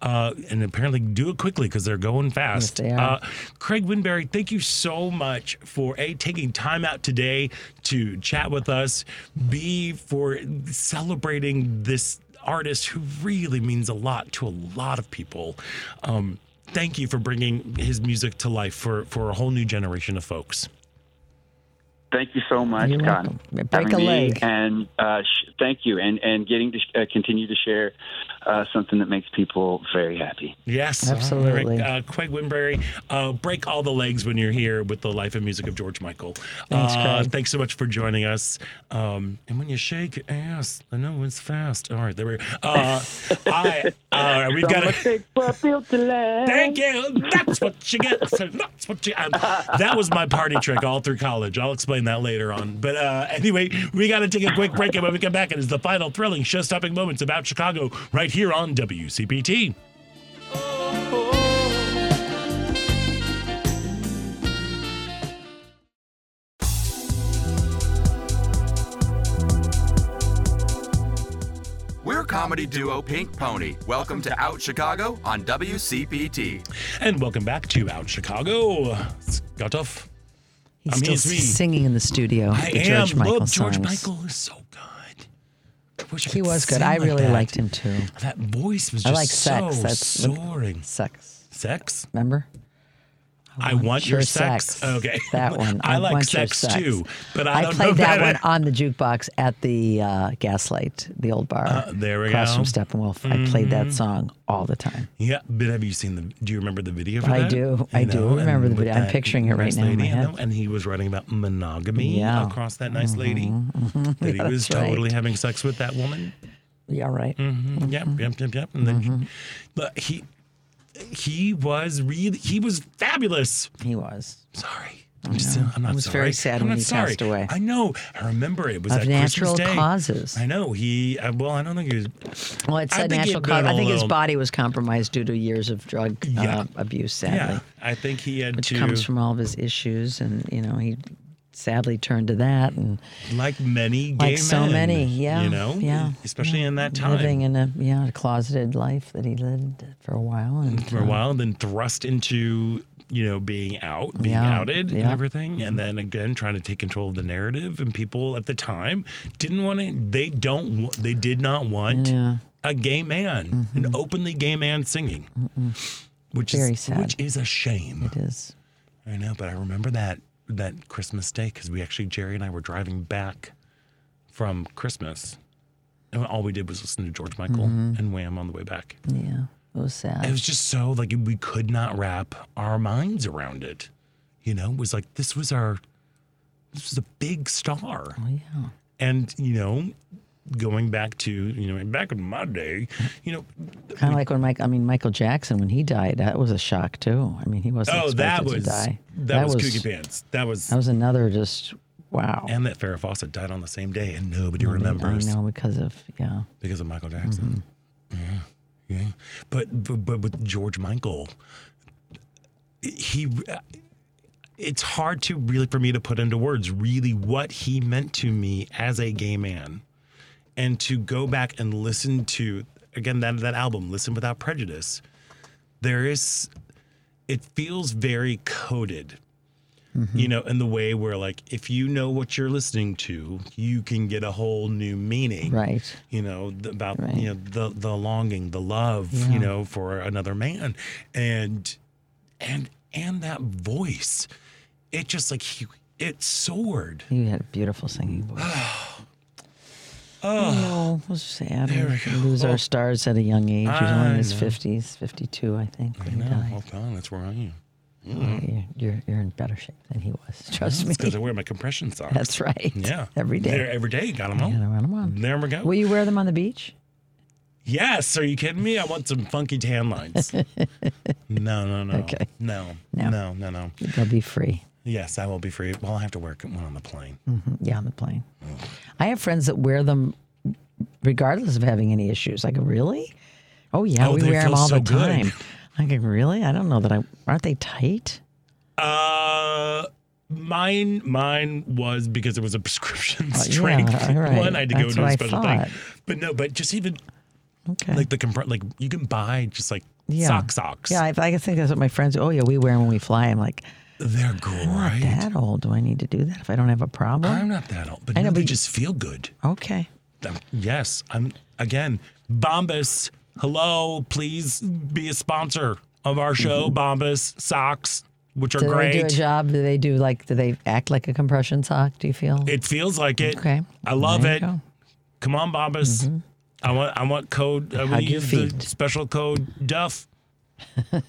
uh, and apparently do it quickly because they're going fast Yes, they. Uh, craig winberry thank you so much for a taking time out today to chat with us b for celebrating this artist who really means a lot to a lot of people um, thank you for bringing his music to life for for a whole new generation of folks. Thank you so much, You're welcome. Break a leg. and uh, sh- thank you, and and getting to sh- uh, continue to share uh, something that makes people very happy. Yes, Absolutely. All right. Uh, Craig Winberry, uh, break all the legs when you're here with the life and music of George Michael. Thanks, uh, Craig. Thanks so much for joining us. Um, and when you shake ass, I know it's fast. All right, there we go. Uh, I, uh, we've got to. Thank you. That's what you get. So That's what you. Um, that was my party trick all through college. I'll explain that later on. But uh, anyway, we got to take a quick break, and when we come back, it is the final thrilling, show-stopping moments about Chicago right here on WCPT. We're comedy duo Pink Pony. Welcome to Out Chicago on WCPT. And welcome back to Out Chicago. Scott off. He's I'm still He's singing in the studio. I the am. George Michael Look, George songs. Michael is so good. I wish I He was good. I like really that. liked him too. That voice was I just like sex. so That's soaring. Sex. Sex? Remember? I want your your sex. sex. Okay. That one. I, like sex, sex. too, but I, I, don't played know that one on the jukebox at the uh, Gaslight, the old bar. Uh, there we across go. from Steppenwolf. I played that Mhm. song all the time. Yeah, but have you seen the? Do you remember the video for I that? do. I You do remember the video. I'm picturing it right nice now in lady, my head. know, and he was writing about monogamy Yeah. across that nice lady. Mhm. That he was that's right. totally having sex with that woman. Yeah, right. hmm Yep, yep, yep, yep. And then Mm-hmm. but he he was really he was fabulous. He was. Sorry. I'm, just. I'm not It was sorry. very sad I'm when he sorry. passed away. I know. I remember it was Of natural Christmas Day. causes. I know. He uh, well, I don't think he was. Well, it's I think natural cause. I think his body was compromised due to years of drug Yeah. uh, abuse, sadly. Yeah, I think he had Which to. comes from all of his issues. And, you know, he sadly turned to that. And like many gay like so men, many, yeah. You know, yeah. especially yeah. in that time. Living in a, yeah, a closeted life that he lived for a while. And for a uh, while, then thrust into you know being out, being Yeah, outed, and everything, and then again trying to take control of the narrative. And people at the time didn't want to. They don't. They did not want Yeah. a gay man, an openly gay man singing, which Very is sad. which is a shame. It is. I know, but I remember that that Christmas day because we actually Jerry and I were driving back from Christmas. And all we did was listen to George Michael Mhm. and Wham on the way back. Yeah. It was sad. It was just so like we could not wrap our minds around it. You know, it was like this was our this was a big star. Oh, yeah. And, you know, going back to, you know, back in my day, you know, Kind of like when Mike, I mean, Michael Jackson, when he died, that was a shock too. I mean, he wasn't oh, that expected was to die. that, was, Kooky Pants. That was That was another just, wow. and that Farrah Fawcett died on the same day and nobody Nobody- remembers. I know because of, yeah. because of Michael Jackson. Mm-hmm. Yeah, yeah. But, but but with George Michael, he it's hard to really for me to put into words really what he meant to me as a gay man, and to go back and listen to again that that album, Listen Without Prejudice. There is, it feels very coded mm-hmm. you know, in the way where like if you know what you're listening to, you can get a whole new meaning, Right. You know about Right. you know the the longing, the love, Yeah. you know, for another man, and and and that voice, it just like he it soared. He had a beautiful singing voice. Oh, no, it was sad. There we go. lose our stars at a young age. He's only in I his know. 50s, 52, I think, I when he know. died. Oh God, that's where I am. Yeah, you- you're, you're in better shape than he was. Trust me. because I wear my compression socks. That's right. Yeah, Every day. There, every day, got them on. gotta run 'em on. There we go. Will you wear them on the beach? Yes, are you kidding me? I want some funky tan lines. no, no, no. Okay. No, No. no, no, no. They'll be free. Yes, I will be free. Well, I have to wear one on the plane. hmm Yeah, on the plane. I have friends that wear them regardless of having any issues. Like, really? Oh, yeah, Oh, we wear them all so the good. time. I go, really? I don't know that I. Aren't they tight? Uh, mine, mine was because it was a prescription Oh, yeah, strength one. I had to go That's to what a special thing. But no, but just even Okay. like the compre- like you can buy just like yeah. sock socks. Yeah, I, I think that's what my friends. Oh, yeah, we wear them when we fly. I'm like, they're great. I'm not that old. Do I need to do that if I don't have a problem? I'm not that old, but I know, no, they but- just feel good. okay. Um, yes, I'm again Bombas. Hello, please be a sponsor. of our show, Bombas socks, which are do great. they do a job? Do they do like? Do they act like a compression sock? Do you feel? It feels like it. Okay. I love There you it. go. Mm-hmm. Come on, Bombas. I want I want code. I want Hug to your use the feet. special code Duff.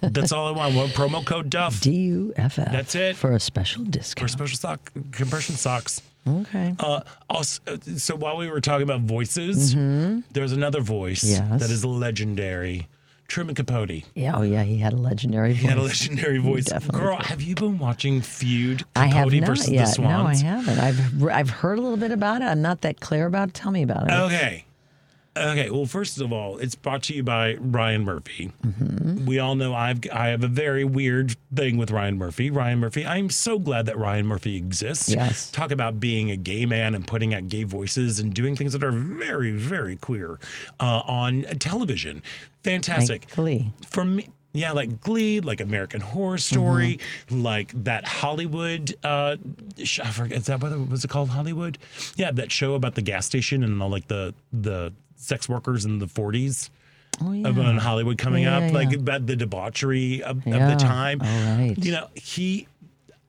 That's all I want. One promo code Duff D U F F. That's it. for a special discount. for special sock compression socks. Okay. Uh, also, so while we were talking about voices, there's another voice Mm-hmm. Yes. that is legendary. Truman Capote. Yeah. Oh yeah. He had a legendary voice. He had a legendary voice. Girl, did. have you been watching Feud I have not versus yet. the Swans? No, I haven't. I've I've heard a little bit about it. I'm not that clear about it. Tell me about it. Okay. Okay. Well, first of all, it's brought to you by Ryan Murphy. Mm-hmm. We all know I've I have a very weird thing with Ryan Murphy. Ryan Murphy. I'm so glad that Ryan Murphy exists. Yes. Talk about being a gay man and putting out gay voices and doing things that are very very queer uh, on television. Fantastic. Like Glee. For me. Yeah, like Glee, like American Horror Story, Mm-hmm. like that Hollywood. Uh, I forget is that what it was it called? Hollywood? Yeah, that show about the gas station and all like the the sex workers in the 40s Oh yeah. of in Hollywood coming Yeah, up, yeah, like about the debauchery of, of the time. right. You know, he,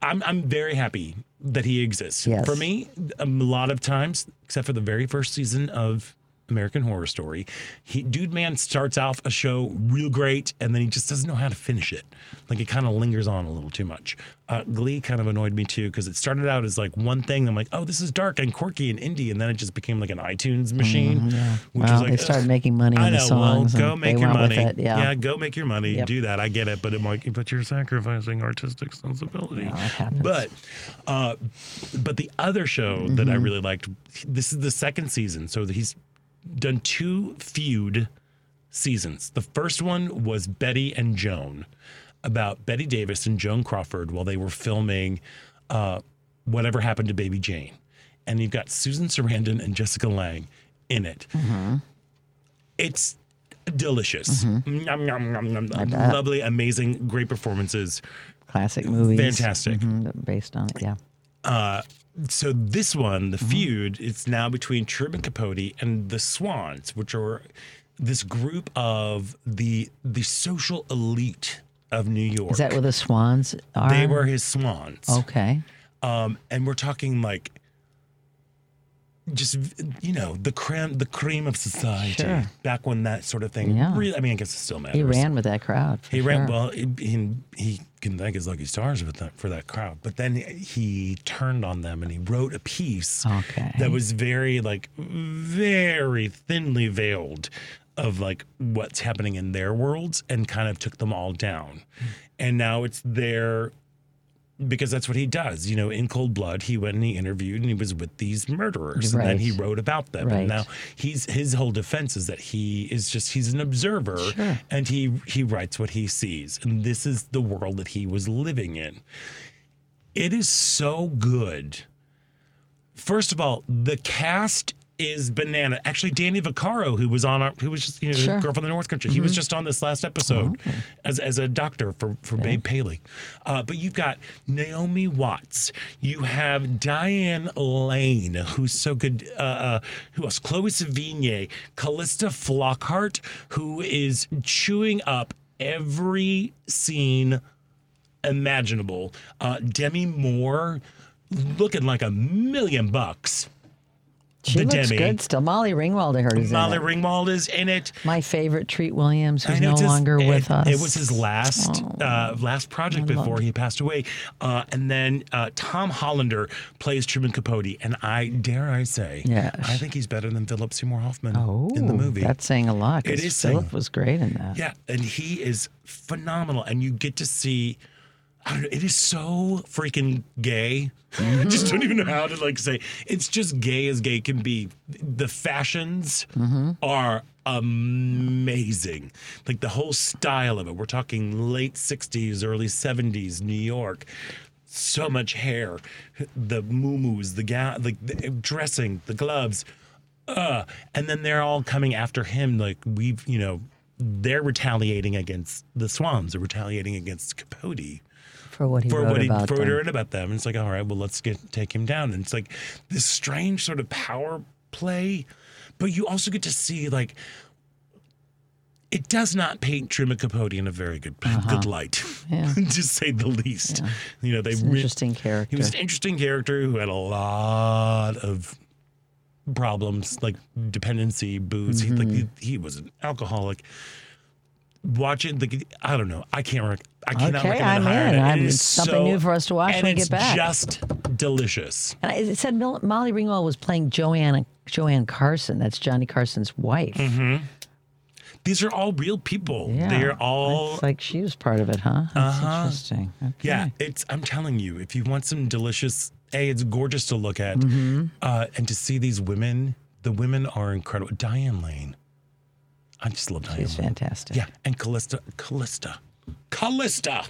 I'm, I'm very happy that he exists. Yes. For me, a lot of times, except for the very first season of American Horror Story, he, Dude Man starts off a show real great, and then he just doesn't know how to finish it. Like it kind of lingers on a little too much. Uh, Glee kind of annoyed me too because it started out as like one thing. I'm like, oh, this is dark and quirky and indie, and then it just became like an iTunes machine. Mm-hmm, yeah. Which Well, was like, they started making money I on the know. Well, go make your money. it, yeah. go make your money. Yep. Do that. I get it, but I'm like, but you're sacrificing artistic sensibility. Well. But, uh, but the other show that Mm-hmm. I really liked. This is the second season, so he's done two feud seasons. The first one was Bette and Joan, about Bette Davis and Joan Crawford while they were filming uh, Whatever Happened to Baby Jane. And you've got Susan Sarandon and Jessica Lange in it. It's delicious. Nom, nom, nom, nom. Lovely, amazing, great performances. Classic movies. Fantastic. Mhm, based on it. Yeah. Uh, so this one, the feud, it's now between Truman Capote and the Swans, which are this group of the the social elite of New York. Is that where the swans are? they were his swans. Okay. Um, and we're talking like just you know the creme the cream of society Sure. back when that sort of thing Yeah. really I mean I guess it still matters. He ran with that crowd. He ran well. He, he can thank his lucky stars with that for that crowd. But then he turned on them and he wrote a piece Okay. that was very like very thinly veiled of like what's happening in their worlds and kind of took them all down. Hmm. And now it's their because that's what he does. You know, in cold blood, he went and he interviewed and he was with these murderers, and then he wrote about them. Right. And now he's his whole defense is that he is just he's an observer Sure. and he he writes what he sees, and this is the world that he was living in. It is so good. First of all, the cast is banana. Actually, Danny Vaccaro, who was on our, who was just you know Sure. girl from the North Country, he was just on this last episode as as a doctor for for Babe Paley. Uh, but you've got Naomi Watts. You have Diane Lane, who's so good. Uh, uh, who else? Chloe Sevigny, Calista Flockhart, who is chewing up every scene imaginable. Uh, Demi Moore, looking like a million bucks. She the looks Demi. good still. Molly Ringwald, I heard, is Molly in it. Ringwald is in it. My favorite, Treat Williams, who's I know no longer it, with us. It was his last Oh. uh, last project I before he passed away. Uh, and then uh, Tom Hollander plays Truman Capote, and I dare I say, Yes. I think he's better than Philip Seymour Hoffman Oh, in the movie. That's saying a lot. It is. Philip saying- was great in that. Yeah, and he is phenomenal, and you get to see. I don't know. It is so freaking gay. I just don't even know how to like say. It's just gay as gay can be. The fashions are amazing. Like the whole style of it. We're talking late '60s, early '70s, New York. So much hair, the muumuus, the gown, like the dressing, the gloves uh, and then they're all coming after him. Like we've, you know, they're retaliating against the Swans. They're retaliating against Capote For what he for wrote what he about for what he them. wrote about them. And it's like, all right, well, let's get take him down. And it's like this strange sort of power play, but you also get to see like it does not paint Truman Capote in a very good good light, Uh-huh. Yeah. to say the least. You know, they It's an re- interesting character. He was an interesting character who had a lot of problems, like dependency, booze. He like he, he was an alcoholic. Watching the, I don't know. I can't. Rec- I cannot Okay, recommend I'm in. It I'm- is it's something so- new for us to watch and when we get back. It's just delicious. And it said Molly Ringwald was playing Joanne Joanne Carson. That's Johnny Carson's wife. Mm-hmm. These are all real people. Yeah, They're all It's like she was part of it, huh? That's Uh-huh. interesting. Okay. Yeah, it's. I'm telling you, if you want some delicious, a, it's gorgeous to look at, Mm-hmm. uh, and to see these women. The women are incredible. Diane Lane, I just love Diane. She's fantastic. Yeah, and Calista, Calista, Calista.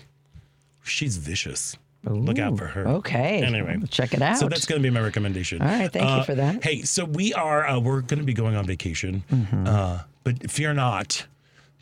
She's vicious. Look out for her. Okay. Anyway, Check it out. So that's going to be my recommendation. All right, thank you Uh, for that. Hey, so we are uh, we're going to be going on vacation, uh, but fear not,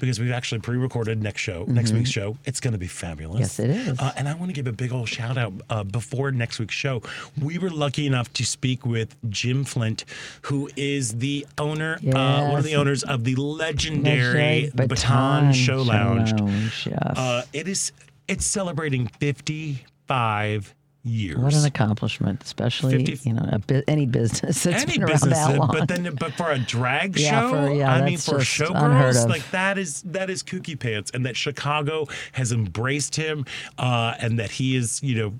because we've actually pre-recorded next show, next week's show. It's going to be fabulous. Yes, it is. Uh, and I want to give a big old shout out uh, before next week's show. We were lucky enough to speak with Jim Flint, who is the owner, uh, one of the owners of the legendary Baton, Baton Show Show Lounge. Lounge, yes. Uh, it is. It's celebrating 55 years. What an accomplishment, especially 50 you know a bu- any business that's any been around business, that long. but then but for a drag Yeah, show, for- yeah, I mean for showgirls, like that is that is kooky pants, and that Chicago has embraced him, uh, and that he is you know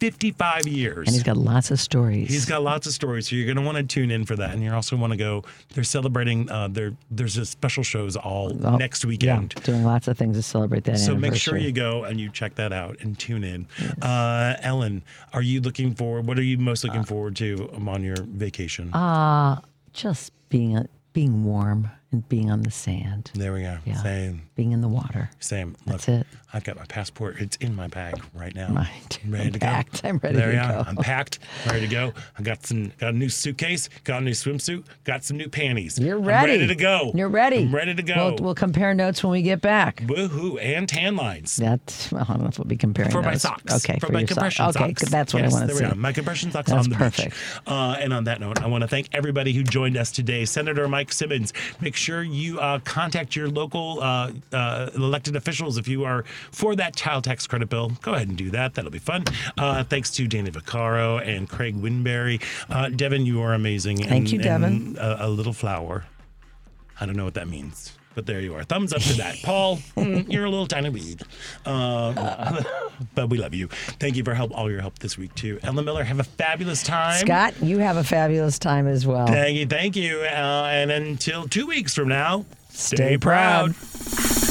55 years. and he's got lots of stories. He's got lots of stories, so you're going to want to tune in for that, and you also want to go. They're celebrating. Uh, there, there's a special shows all Oh, next weekend. Yeah, doing lots of things to celebrate that. So make sure you go and you check that out and tune in. Uh, Ellen, are you looking forward? What are you most looking forward to um, on your vacation? Uh, just being a, being warm and being on the sand. there we go. Yeah. Same. Being in the water. Same. That's Look, it. I've got my passport. It's in my bag right now. Mine too. I'm ready I'm to packed. go. I'm ready there to we are. go. I'm packed, ready to go. I got some, got a new suitcase, got a new swimsuit, got some new panties. You're I'm ready. ready to go. You're ready. I'm ready to go. We'll, we'll compare notes when we get back. Woohoo! And tan lines. That's well, I don't know if we'll be comparing for my socks. Okay, for, for my compression socks. Okay, that's what yes, I want to see. My compression socks That's on the perfect. beach. Uh, and on that note, I want to thank everybody who joined us today. Senator Mike Simmons. Make sure you uh, contact your local uh, uh, elected officials if you are for that child tax credit bill. Go ahead and do that. That'll be fun. Uh, thanks to Danny Vaccaro and Craig Winberry. Uh, Devin, you are amazing. Thank and, you, Devin. a, a little flower. I don't know what that means. But there you are. Thumbs up to that. Paul, mm, you're a little tiny weed. Uh, but we love you. Thank you for help, all your help this week, too. Ellen Miller, have a fabulous time. Scott, you have a fabulous time as well. Thank you. Thank you. Uh, and until two weeks from now, Stay proud. proud.